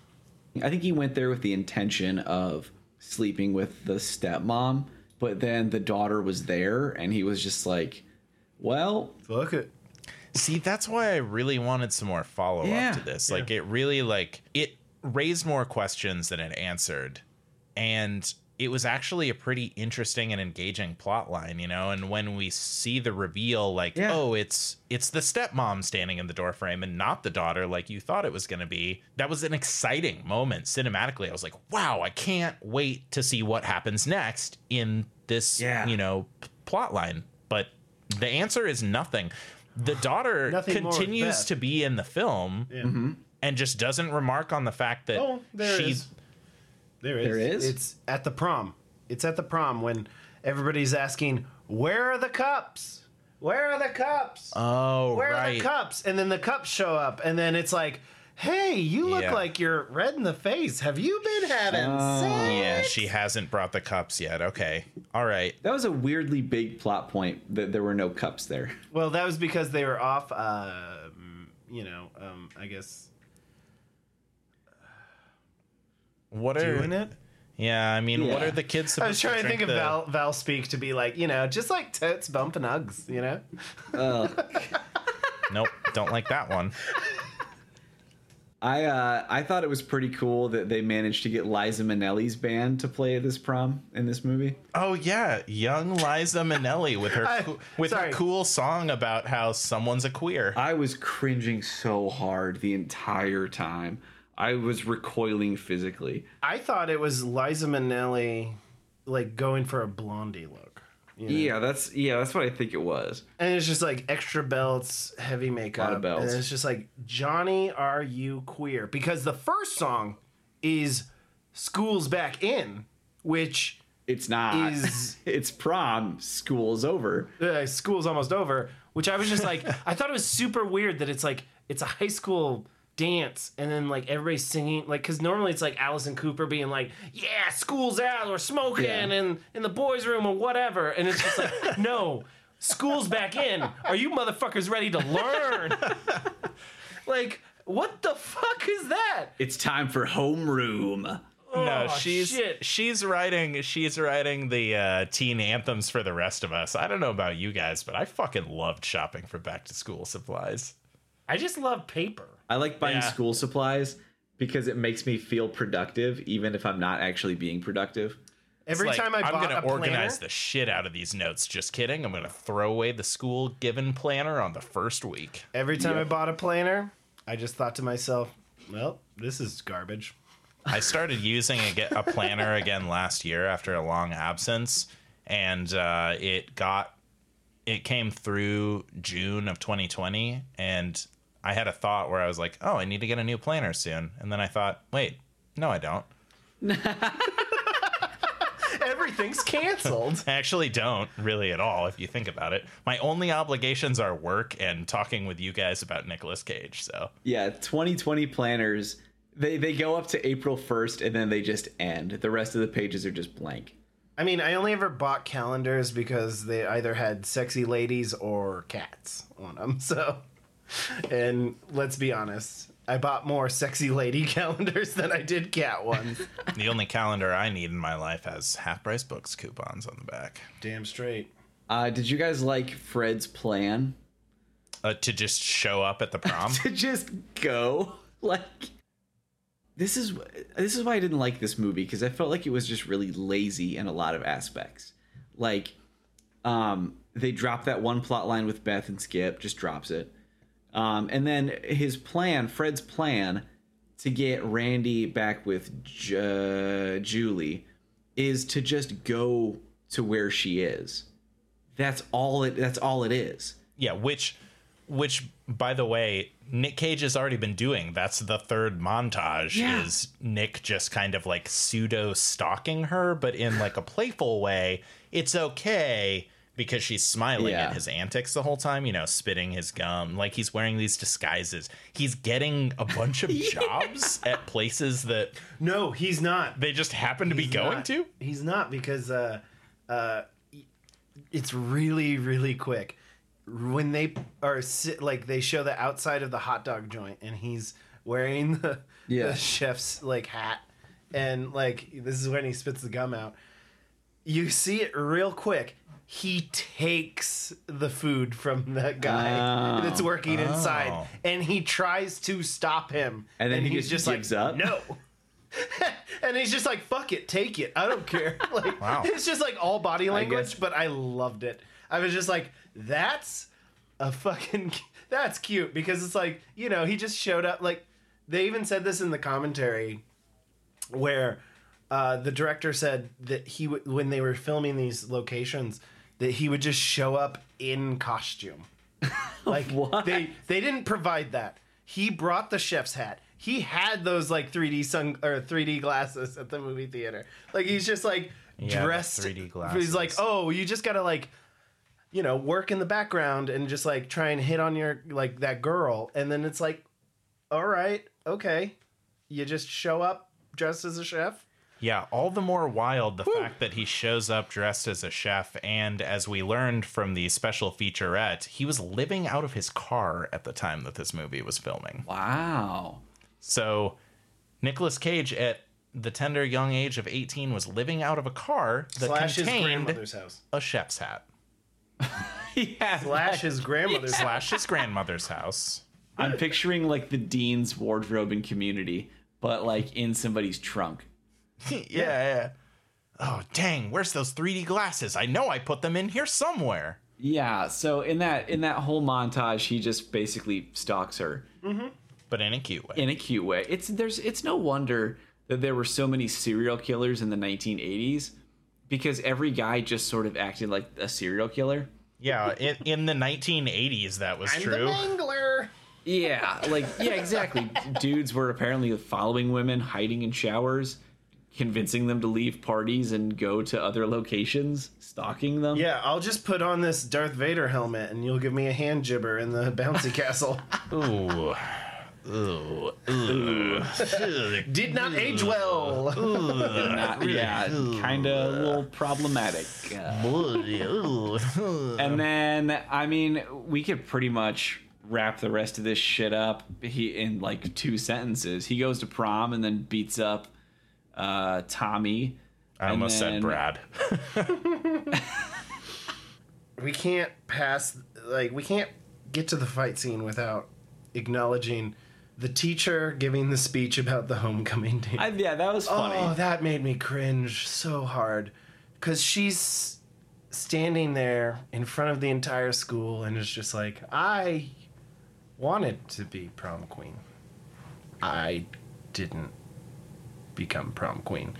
I think he went there with the intention of sleeping with the stepmom, but then the daughter was there and he was just like, well, Fuck it. See, that's why I really wanted some more follow up Yeah. to this. Like it really like it raised more questions than it answered. And it was actually a pretty interesting and engaging plot line, you know, and when we see the reveal like, Yeah. oh, it's it's the stepmom standing in the doorframe and not the daughter like you thought it was going to be. That was an exciting moment cinematically. I was like, "Wow, I can't wait to see what happens next in this, Yeah. you know, p- plot line." But the answer is nothing. The [SIGHS] daughter Nothing continues to be in the film Yeah. Mm-hmm. and just doesn't remark on the fact that Oh, there she is. There is. There is? It's at the prom. It's at the prom when everybody's asking, "Where are the cups? Where are the cups? Oh, Where are the cups?" And then the cups show up, and then it's like, "Hey, you look Yeah. like you're red in the face. Have you been having Oh. sex?" Yeah, she hasn't brought the cups yet. Okay. All right. that was a weirdly big plot point that there were no cups there. Well, that was because they were off. Um, you know, um, I guess What are doing it. Yeah, I mean, what are the kids I was trying to drink think of the- Val, Val speak to be like, you know, just like totes, bump, and hugs, you know? Nope, don't like that one. I uh, I thought it was pretty cool that they managed to get Liza Minnelli's band to play at this prom in this movie. Oh yeah, young Liza Minnelli with her [LAUGHS] I- with sorry. her cool song about how someone's a queer. I was cringing so hard the entire time. I was recoiling physically. I thought it was Liza Minnelli, like, going for a blondie look. you know? Yeah, that's yeah, that's what I think it was. And it's just like extra belts, heavy makeup. A lot of belts. And it's just like, Johnny, are you queer? Because the first song is School's Back In, which It's not. Is- [LAUGHS] it's prom. School's over. uh, school's almost over, which I was just like, I thought it was super weird that it's like, it's a high school dance and then like everybody's singing like because normally it's like Alice Cooper being like yeah school's out or smoking Yeah. and in the boys room or whatever and it's just like [LAUGHS] no school's back in are you motherfuckers ready to learn [LAUGHS] like what the fuck is that It's time for homeroom. no, Oh, she's shit. she's writing she's writing the uh, teen anthems for the rest of us. I don't know about you guys, but I fucking loved shopping for back to school supplies. I just love paper I like buying Yeah. school supplies because it makes me feel productive, even if I'm not actually being productive. every It's like, time I I'm gonna organize planner, the shit out of these notes. Just kidding. I'm gonna throw away the school given planner on the first week. every time I bought a planner I just thought to myself well this is garbage I started using a, a planner [LAUGHS] again last year after a long absence, and uh, it got it came through June of 2020, and I had a thought where I was like, "Oh, I need to get a new planner soon," and then I thought, "Wait, no, I don't. [LAUGHS] everything's canceled [LAUGHS] I actually don't really at all. If you think about it, my only obligations are work and talking with you guys about Nicolas Cage. So Yeah, 2020 planners, they, they go up to April 1st and then they just end. The rest of the pages are just blank. I mean, I only ever bought calendars because they either had sexy ladies or cats on them. [LAUGHS] So, and let's be honest, I bought more sexy lady [LAUGHS] calendars than I did cat ones. [LAUGHS] the only calendar I need in my life has half price books coupons on the back. Damn straight. Uh, did you guys like Fred's plan Uh, to just show up at the prom. [LAUGHS] to just go? Like, this is this is why I didn't like this movie because I felt like it was just really lazy in a lot of aspects. Like, um, they drop that one plot line with Beth and Skip, just drops it. Um, and then his plan, Fred's plan to get Randy back with Ju- Julie is to just go to where she is. That's all it that's all it is. Yeah, which which by the way, Nick Cage has already been doing. That's the third montage Yeah. is Nick just kind of like pseudo stalking her, but in like a playful way. It's okay because she's smiling Yeah. at his antics the whole time, you know, spitting his gum, like he's wearing these disguises. He's getting a bunch of [LAUGHS] jobs at places that No, he's not. they just happen to be going not. to. He's not because uh, uh, it's really really quick. When they are sit, like they show the outside of the hot dog joint, and he's wearing the, Yeah. the chef's like hat, and like this is when he spits the gum out. You see it real quick. He takes the food from that guy Oh. that's working inside, Oh. and he tries to stop him. And then he he's just just gives like, up? No. [LAUGHS] and he's just like, "Fuck it, take it. I don't care." [LAUGHS] Like, Wow. it's just like all body language, guess- but I loved it. I was just like, "That's a fucking [LAUGHS] that's cute," because it's like you know he just showed up. Like they even said this in the commentary, where uh, the director said that he would when they were filming these locations that he would just show up in costume. [LAUGHS] Like What? they they didn't provide that. He brought the chef's hat. He had those like 3D sun or 3D glasses at the movie theater. Like he's just like Yeah, dressed 3D glasses. He's like, "Oh, you just got to like you know, work in the background and just like try and hit on your like that girl." And then it's like, "All right, okay. You just show up dressed as a chef?" Yeah, all the more wild the fact that he shows up dressed as a chef, and as we learned from the special featurette, he was living out of his car at the time that this movie was filming. Wow. So, Nicolas Cage, at the tender young age of 18, was living out of a car that Slash contained grandmother's house. a chef's hat. [LAUGHS] Yeah. Slash his grandmother's house. Slash his grandmother's house. I'm picturing like the dean's wardrobe in Community, but like in somebody's trunk. [LAUGHS] yeah, yeah. Oh, dang, where's those 3D glasses? I know I put them in here somewhere. Yeah. So in that in that whole montage, he just basically stalks her mm-hmm. But in a cute way. in a cute way. It's there's it's no wonder that there were so many serial killers in the 1980s because every guy just sort of acted like a serial killer. yeah, in, in the 1980s, that was I'm true. the mangler. Yeah, like yeah, exactly. [LAUGHS] Dudes were apparently following women, hiding in showers, convincing them to leave parties and go to other locations, stalking them. Yeah, I'll just put on this Darth Vader helmet and you'll give me a hand jibber in the bouncy [LAUGHS] castle. Ooh. Ooh. Ooh. Did not age well. Not- yeah, kind of a little problematic. Uh, and then, I mean, we could pretty much wrap the rest of this shit up he in like two sentences. He goes to prom and then beats up uh, Tommy. I almost and said Brad. [LAUGHS] we can't pass like we can't get to the fight scene without acknowledging the teacher giving the speech about the homecoming day. I, yeah, that was funny. Oh, that made me cringe so hard. Because she's standing there in front of the entire school and is just like, I wanted to be prom queen. I didn't become prom queen.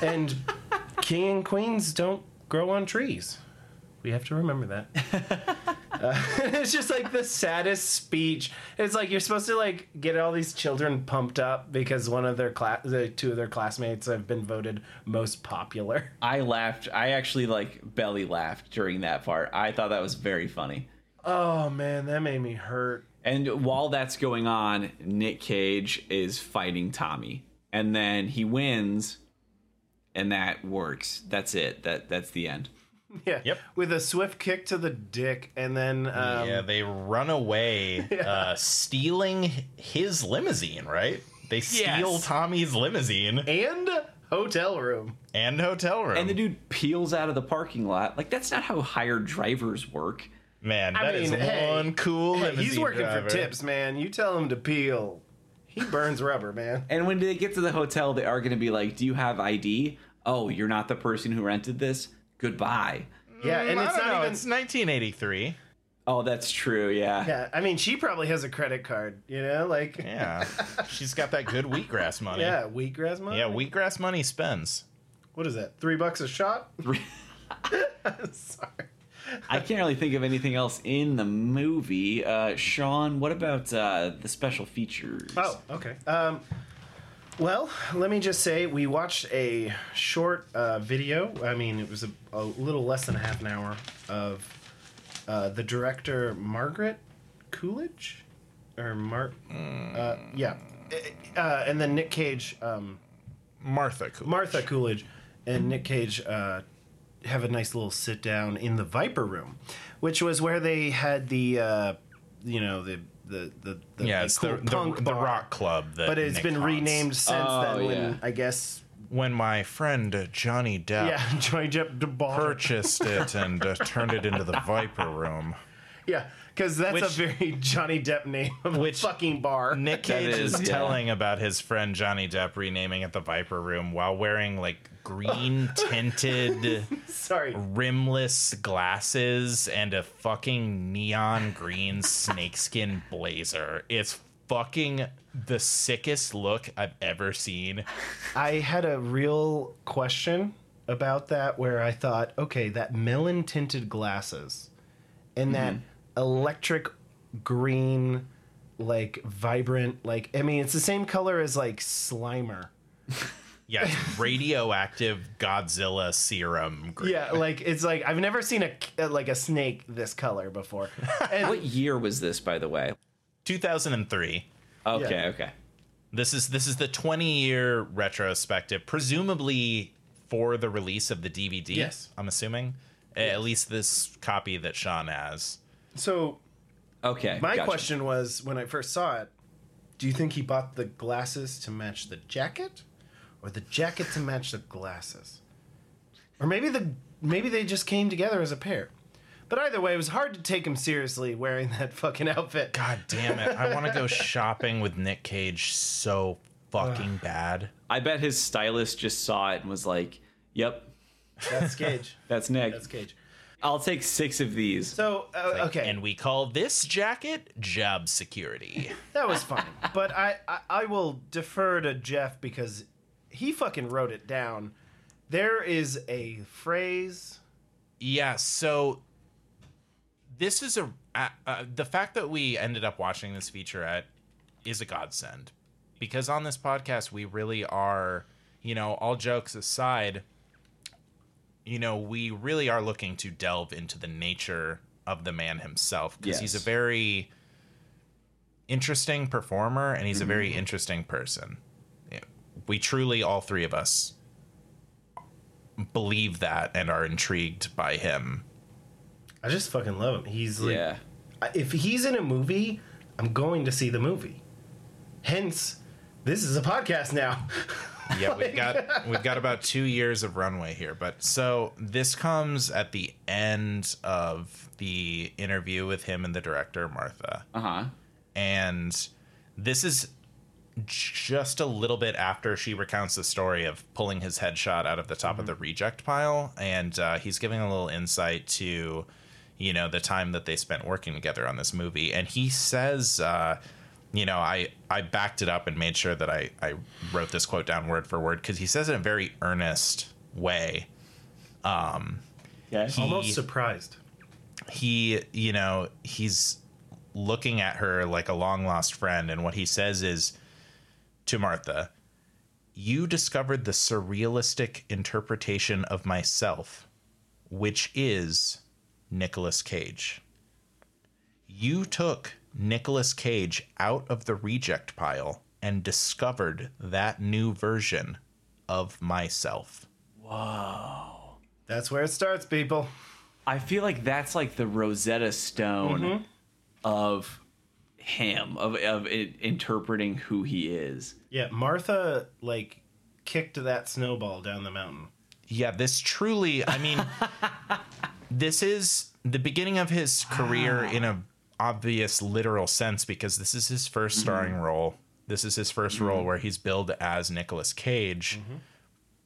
And [LAUGHS] king and queens don't grow on trees. We have to remember that. [LAUGHS] Uh, [LAUGHS] it's just like the saddest speech. It's like you're supposed to like get all these children pumped up because one of their class, the two of their classmates have been voted most popular. I laughed. I actually like belly laughed during that part. I thought that was very funny. Oh man, that made me hurt. And while that's going on, Nick Cage is fighting Tommy. And then he wins and that works. That's it. That that's the end. [LAUGHS] Yeah. Yep. With a swift kick to the dick, and then um, yeah, they run away, [LAUGHS] uh, stealing his limousine, right? They steal Yes. Tommy's limousine and hotel room. and hotel room. And the dude peels out of the parking lot. Like that's not how hired drivers work. Man, I that is mean, hey, one cool Hey, limousine he's working driver. for tips, man. You tell him to peel. He burns rubber, man. And when they get to the hotel, they are going to be like, "Do you have ID? Oh, you're not the person who rented this. Goodbye." Yeah, mm, and I it's don't not know, even. It's 1983. Oh, that's true. Yeah. Yeah, I mean, she probably has a credit card. You know, like Yeah, [LAUGHS] she's got that good wheatgrass money. yeah, wheatgrass money. yeah, wheatgrass money spends. What is that? Three bucks a shot? [LAUGHS] Sorry. I can't really think of anything else in the movie. Uh, Sean, what about uh, the special features? Oh, okay. Um, well, let me just say we watched a short uh, video. I mean, it was a, a little less than a half an hour of uh, the director Margaret Coolidge, or Mark. Uh, yeah, uh, and then Nick Cage, um, Martha Coolidge. Martha Coolidge, and Nick Cage uh, have a nice little sit down in the Viper Room, which was where they had the, uh, you know, the the the, the yeah, like, it's cool the, the, punk the bar. rock club that But it's Nick been haunts. renamed since Oh, then. When yeah. I guess when my friend uh, Johnny Depp yeah, [LAUGHS] Johnny Depp DeBar. purchased it and uh, turned it into the Viper Room. [LAUGHS] Yeah, because that's a very [LAUGHS] Johnny Depp name of Which- a fucking bar. Nick Cage is, is, yeah. telling about his friend Johnny Depp renaming it the Viper Room while wearing like green [LAUGHS] tinted Sorry. rimless glasses and a fucking neon green snakeskin blazer. It's fucking the sickest look I've ever seen. I had a real question about that where I thought, okay, that melon tinted glasses and that mm-hmm. Electric green, like vibrant, like, I mean, it's the same color as like Slimer. [LAUGHS] Yeah, it's radioactive Godzilla serum. Green. Yeah, like it's like I've never seen a uh, like a snake this color before. [LAUGHS] And What year was this, by the way? 2003. Okay, Yeah. okay. This is this is the 20 year retrospective, presumably for the release of the DVD. Yes. I'm assuming. At least this copy that Sean has. So Okay. my gotcha. question was when I first saw it, do you think he bought the glasses to match the jacket, or the jacket to match the glasses, or maybe the maybe they just came together as a pair? But either way, it was hard to take him seriously wearing that fucking outfit. God damn it. I want to go [LAUGHS] shopping with Nick Cage so fucking bad. I bet his stylist just saw it and was like, "Yep, That's Cage. [LAUGHS] that's Nick. That's Cage. I'll take six of these." So uh, okay, And we call this jacket job security. [LAUGHS] that was fun, but I, I I will defer to Jeff because he fucking wrote it down. There is a phrase. Yeah, so this is a uh, uh, the fact that we ended up watching this featurette is a godsend because on this podcast we really are, you know, all jokes aside, you know, we really are looking to delve into the nature of the man himself because he's a very interesting performer and he's a very mm-hmm. interesting person. We truly all three of us believe that and are intrigued by him. I just fucking love him. He's like, yeah. if he's in a movie, I'm going to see the movie. Hence, this is a podcast now. [LAUGHS] Yeah, we've got [LAUGHS] we've got about two years of runway here, but so this comes at the end of the interview with him and the director Martha, Uh huh. and this is just a little bit after she recounts the story of pulling his headshot out of the top of the reject pile, and uh, he's giving a little insight to, you know, the time that they spent working together on this movie, and he says. Uh, you know, I, I backed it up and made sure that I, I wrote this quote down word for word because he says it in a very earnest way. Um, okay. Almost surprised. he you know he's looking at her like a long lost friend and what he says is to martha you discovered the surrealistic interpretation of myself which is Nicolas cage you took Nicolas cage out of the reject pile and discovered that new version of myself Whoa. That's where it starts, people. I feel like that's like the Rosetta Stone Mm-hmm. of him, of of it, interpreting who he is. Yeah, Martha like kicked that snowball down the mountain. Yeah, this truly, I mean, [LAUGHS] this is the beginning of his career in a obvious literal sense because this is his 1st mm-hmm. starring role. This is his 1st role mm-hmm. where he's billed as Nicolas Cage. Mm-hmm.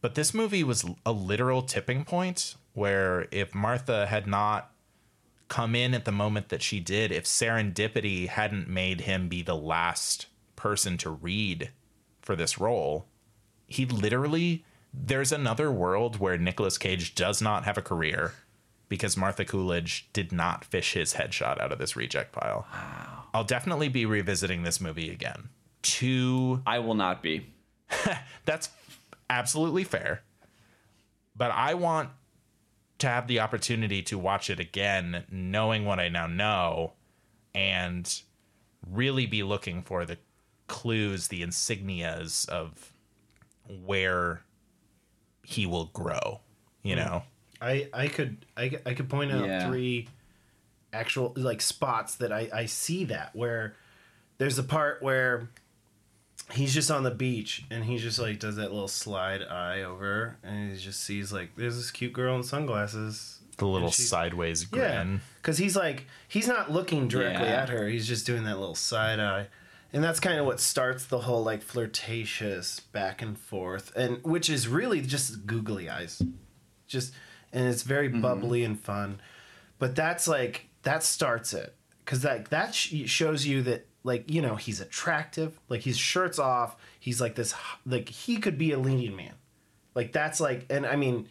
But this movie was a literal tipping point where if Martha had not come in at the moment that she did, if serendipity hadn't made him be the last person to read for this role, he literally there's another world where Nicolas Cage does not have a career because Martha Coolidge did not fish his headshot out of this reject pile. Wow. I'll definitely be revisiting this movie again. To I will not be. [LAUGHS] that's absolutely fair. But I want to have the opportunity to watch it again, knowing what I now know, and really be looking for the clues, the insignias of where he will grow. You mm. know, I I could I, I could point out Yeah. three actual like spots that I I see that where there's a part where he's just on the beach and he just like does that little slide eye over and he just sees like there's this cute girl in sunglasses. The little And she- sideways Yeah, grin. because he's like he's not looking directly Yeah. at her. He's just doing that little side eye, and that's kind of what starts the whole like flirtatious back and forth, and which is really just googly eyes, just and it's very bubbly and fun. But that's like that starts it. Because like that sh- shows you that like you know he's attractive, like his shirt's off, he's like this like he could be a leading man, like that's like and I mean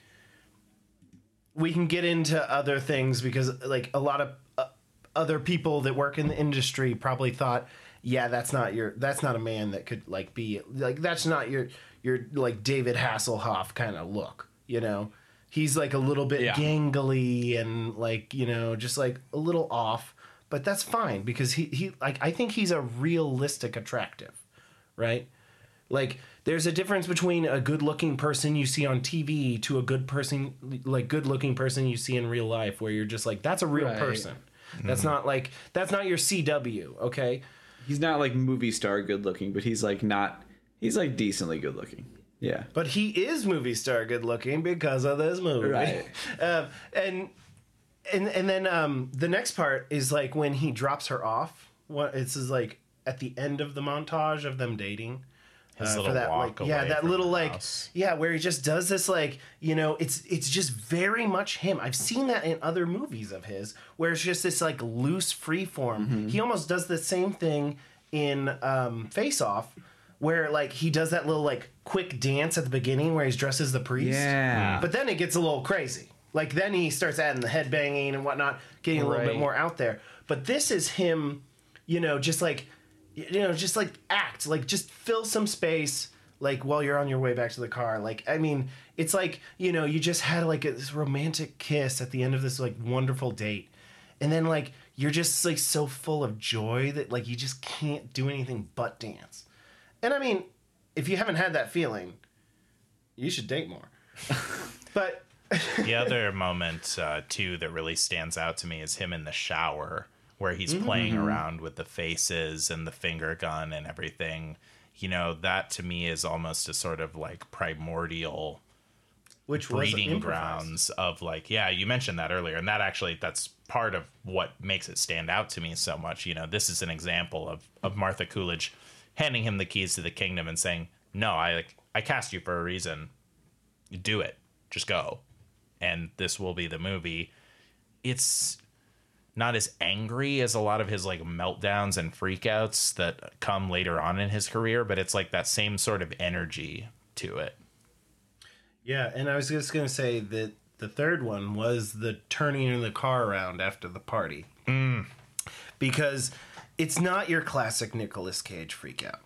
we can get into other things because like a lot of uh, other people that work in the industry probably thought yeah that's not your that's not a man that could like be like that's not your your like david hasselhoff kind of look you know he's like a little bit Yeah. gangly and like you know just like a little off but that's fine because he he like i think he's a realistic attractive right like there's a difference between a good looking person you see on TV to a good person like good looking person you see in real life where you're just like that's a real Right. person. That's mm-hmm. not like that's not your CW, okay? He's not like movie star good looking, but he's like not. He's like decently good looking. Yeah. But he is movie star good looking because of this movie. Right. [LAUGHS] um, and and and then um, the next part is like when he drops her off. What it's is like at the end of the montage of them dating. His uh, little walk like, yeah, that from little like, house. yeah, where he just does this like, you know, it's it's just very much him. I've seen that in other movies of his, where it's just this like loose free form. Mm-hmm. He almost does the same thing in um, Face Off, where like he does that little like quick dance at the beginning where he's dressed as the priest. Yeah. But then it gets a little crazy. Like then he starts adding the head banging and whatnot, getting a little bit more out there. But this is him, you know, just like you know, just like act, like just fill some space, like while you're on your way back to the car. Like I mean, it's like you know, you just had like a, this romantic kiss at the end of this like wonderful date, and then like you're just like so full of joy that like you just can't do anything but dance. And I mean, if you haven't had that feeling, you should date more. [LAUGHS] but the [LAUGHS] other moment uh, too that really stands out to me is him in the shower where he's playing around with the faces and the finger gun and everything. You know that to me is almost a sort of like primordial which was breeding grounds of like yeah you mentioned that earlier and that actually that's part of what makes it stand out to me so much. You know this is an example of of martha coolidge handing him the keys to the kingdom and saying no i like i cast you for a reason. Do it. Just go. And this will be the movie. It's not as angry as a lot of his like meltdowns and freakouts that come later on in his career but it's like that same sort of energy to it. Yeah, and I was just gonna say that the third one was the turning in the car around after the party, mm. because it's not your classic Nicolas Cage freakout.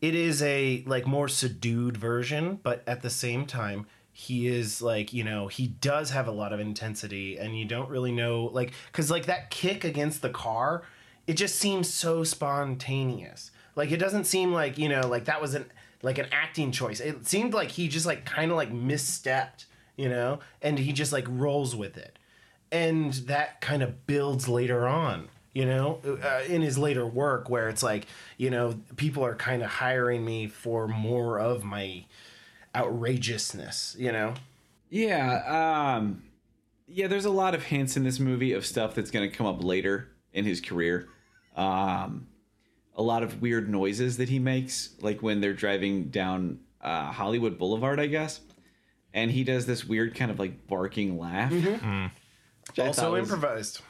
It is a like more subdued version, but at the same time, he is like you know he does have a lot of intensity, and you don't really know like because like that kick against the car, it just seems so spontaneous. Like it doesn't seem like you know like that was an like an acting choice. It seemed like he just like kind of like misstepped, you know, and he just like rolls with it, and that kind of builds later on, you know, uh, in his later work where it's like you know people are kind of hiring me for more of my outrageousness, you know. Yeah, um yeah, there's a lot of hints in this movie of stuff that's going to come up later in his career. Um a lot of weird noises that he makes like when they're driving down uh Hollywood Boulevard, I guess. And he does this weird kind of like barking laugh. Mm-hmm. Also thought was- improvised.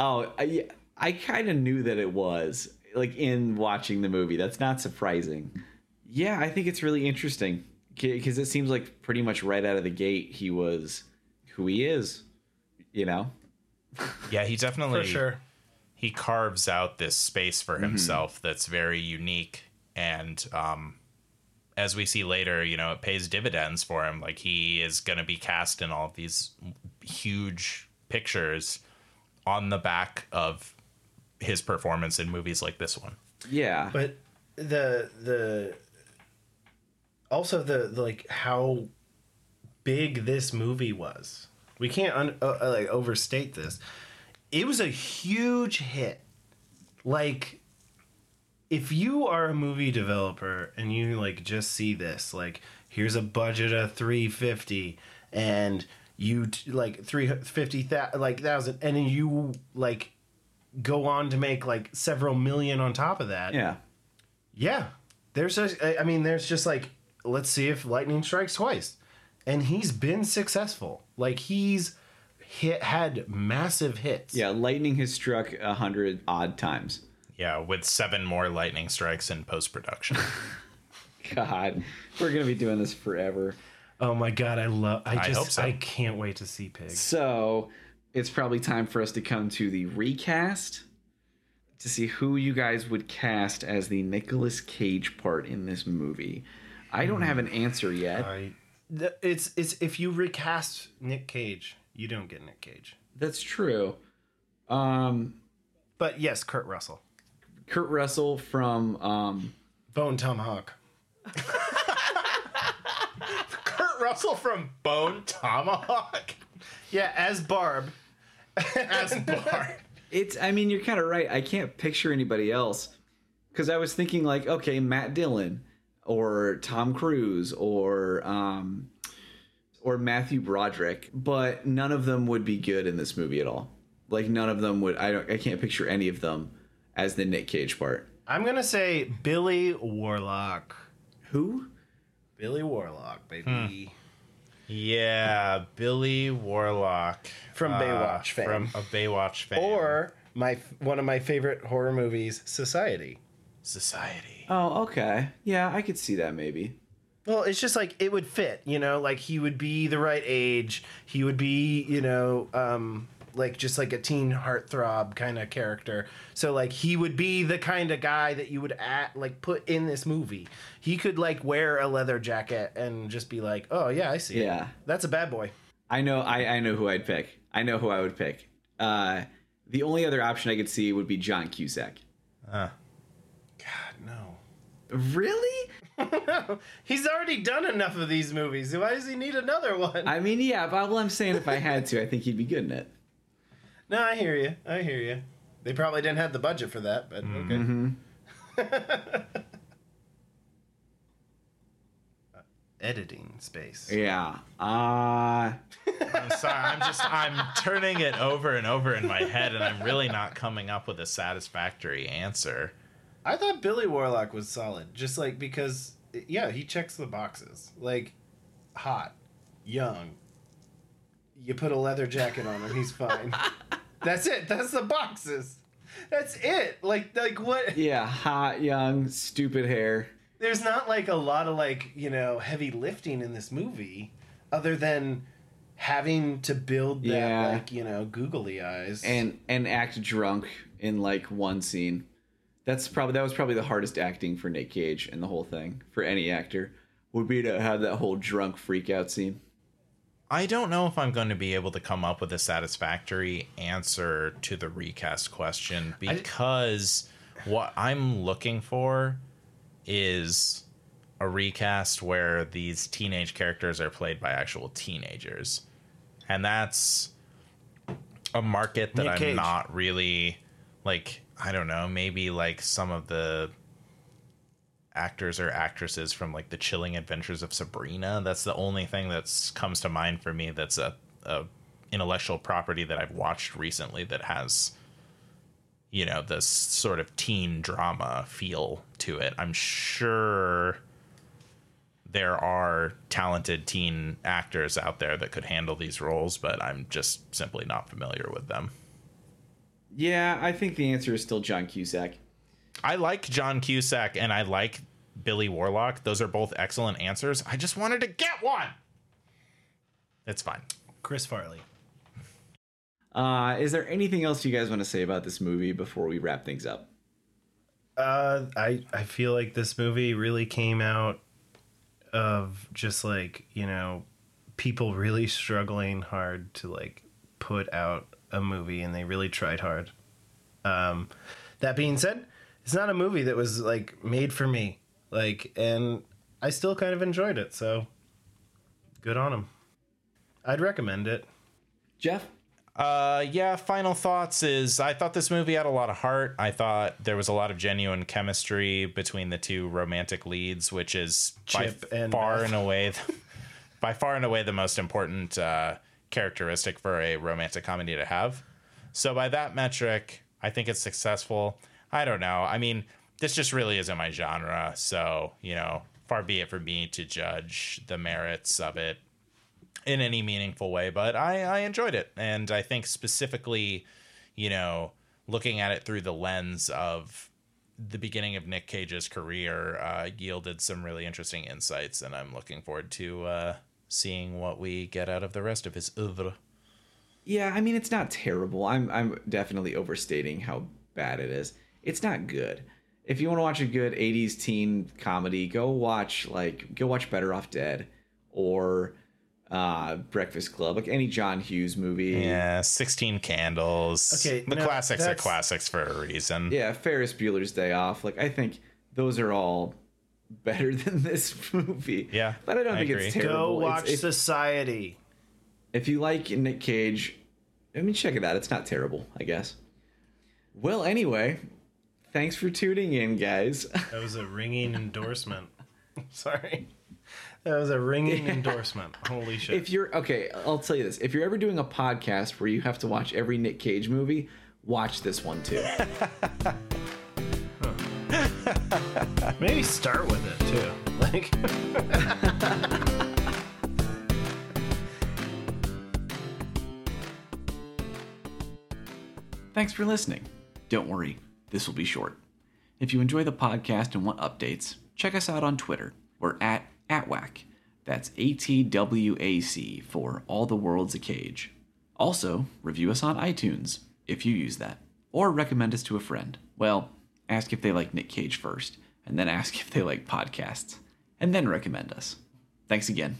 Oh, I, I kind of knew that it was like in watching the movie. That's not surprising. Yeah, I think it's really interesting because it seems like pretty much right out of the gate he was who he is. You know, [LAUGHS] yeah he definitely For sure. he carves out this space for himself that's very unique and um as we see later you know it pays dividends for him like he is going to be cast in all of these huge pictures on the back of his performance in movies like this one yeah, But the the also the, the like how big this movie was. We can't un, uh, uh, like overstate this. It was a huge hit. Like if you are a movie developer and you like just see this, like here's a budget of 350 and you t- like 350 like thousand and then you like go on to make like several million on top of that. Yeah. Yeah. There's a, I mean, there's just like, let's see if lightning strikes twice. And he's been successful. Like he's hit, had massive hits. Yeah, lightning has struck a hundred odd times. Yeah, with seven more lightning strikes in post production. [LAUGHS] God, we're gonna be doing this forever. Oh my God. I love, I I just, hope so. I can't wait to see Pigs. So it's probably time for us to come to the recast to see who you guys would cast as the Nicolas Cage part in this movie. I don't have an answer yet. I, th- it's, it's, if you recast Nick Cage, you don't get Nick Cage. That's true. Um, But yes, Kurt Russell. Kurt Russell from um, Bone Tomahawk. [LAUGHS] Kurt Russell from Bone Tomahawk Yeah, as Barb. as Barb. It's. I mean, you're kind of right. I can't picture anybody else because I was thinking like, okay, Matt Dillon or Tom Cruise or um, or Matthew Broderick, but none of them would be good in this movie at all. Like none of them would. I don't. I can't picture any of them as the Nick Cage part. I'm going to say Billy Warlock. Who? Billy Warlock, baby. Yeah, Billy Warlock From Baywatch fame. From a Baywatch fan. Or my one of my favorite horror movies, Society. Society. Oh, okay. Yeah, I could see that maybe. Well, it's just like it would fit, you know, like he would be the right age. He would be, you know, um like just like a teen heartthrob kind of character. So like he would be the kind of guy that you would at like put in this movie. He could like wear a leather jacket and just be like, "Oh yeah, I see. it. Yeah. That's a bad boy." I know. I I know who I'd pick. I know who I would pick. Uh, the only other option I could see would be John Cusack. Uh, God, no. Really? [LAUGHS] He's already done enough of these movies. Why does he need another one? I mean, yeah. But all I'm saying, if I had to, I think he'd be good in it. No, I hear you. I hear you. They probably didn't have the budget for that, but okay. Uh, [LAUGHS] Editing space. Yeah. Uh I'm sorry. I'm just I'm turning it over and over in my head, and I'm really not coming up with a satisfactory answer. I thought Billy Warlock was solid, just like because yeah, he checks the boxes. Like hot, young. You put a leather jacket on him, he's fine. [LAUGHS] That's it. That's the boxes. That's it. Like like what yeah. Hot, young, stupid hair. there's not like a lot of like, you know, heavy lifting in this movie other than having to build that Yeah. like, you know, googly eyes. and and act drunk in like one scene. That's probably that was probably the hardest acting for Nick Cage in the whole thing for any actor would be to have that whole drunk freak out scene. I don't know if I'm going to be able to come up with a satisfactory answer to the recast question because what I'm looking for is a recast where these teenage characters are played by actual teenagers. And that's a market that Nick I'm Cage. not really like I don't know, maybe like some of the actors or actresses from like the chilling adventures of sabrina. That's the only thing that's comes to mind for me that's a, a intellectual property that i've watched recently that has you know this sort of teen drama feel to it. I'm sure there are talented teen actors out there that could handle these roles but i'm just simply not familiar with them. Yeah, I think the answer is still John Cusack. I like John Cusack and I like Billy Warlock. Those are both excellent answers. I just wanted to get one. It's fine. Chris Farley. Uh, is there anything else you guys want to say about this movie before we wrap things up? Uh, I I feel like this movie really came out of just like you know people really struggling hard to like put out a movie, and they really tried hard. Um, that being said, it's not a movie that was like made for me. Like, and I still kind of enjoyed it. So good on them. I'd recommend it. Jeff? Uh, yeah. Final thoughts is I thought this movie had a lot of heart. I thought there was a lot of genuine chemistry between the two romantic leads, which is Chip by and far Beth. and away, [LAUGHS] by far and away the most important uh, characteristic for a romantic comedy to have. So by that metric, I think it's successful. I don't know. I mean, this just really isn't my genre. So you know, far be it for me to judge the merits of it in any meaningful way, but I, I enjoyed it. And I think specifically, you know, looking at it through the lens of the beginning of Nick Cage's career uh, yielded some really interesting insights. And I'm looking forward to uh, seeing what we get out of the rest of his oeuvre. Yeah, I mean it's not terrible. I'm I'm definitely overstating how bad it is. It's not good. If you want to watch a good 80s teen comedy, go watch like go watch Better Off Dead or uh Breakfast Club, like any John Hughes movie. Yeah, 16 Candles. Okay, The now classics are classics for a reason. Yeah, Ferris Bueller's Day Off. Like I think those are all [LAUGHS] better than this movie. Yeah, But I don't I think agree. it's Go terrible. It's- watch if, Society. if you like Nick Cage, I mean check it out. It's not terrible, I guess. Well, anyway, thanks for tuning in, guys. [LAUGHS] That was a ringing endorsement. [LAUGHS] Sorry. That was a ringing endorsement. Holy shit. if you're okay, I'll tell you this. If you're ever doing a podcast where you have to watch every Nick Cage movie, watch this one too. [LAUGHS] Maybe start with it too. Like Thanks for listening. Don't worry, this will be short. If you enjoy the podcast and want updates, check us out on Twitter. We're at ATWAC. That's A T W A C for All the World's a Cage. Also, review us on iTunes if you use that, or recommend us to a friend. Well, ask if they like Nick Cage first, and then ask if they like podcasts, and then recommend us. Thanks again.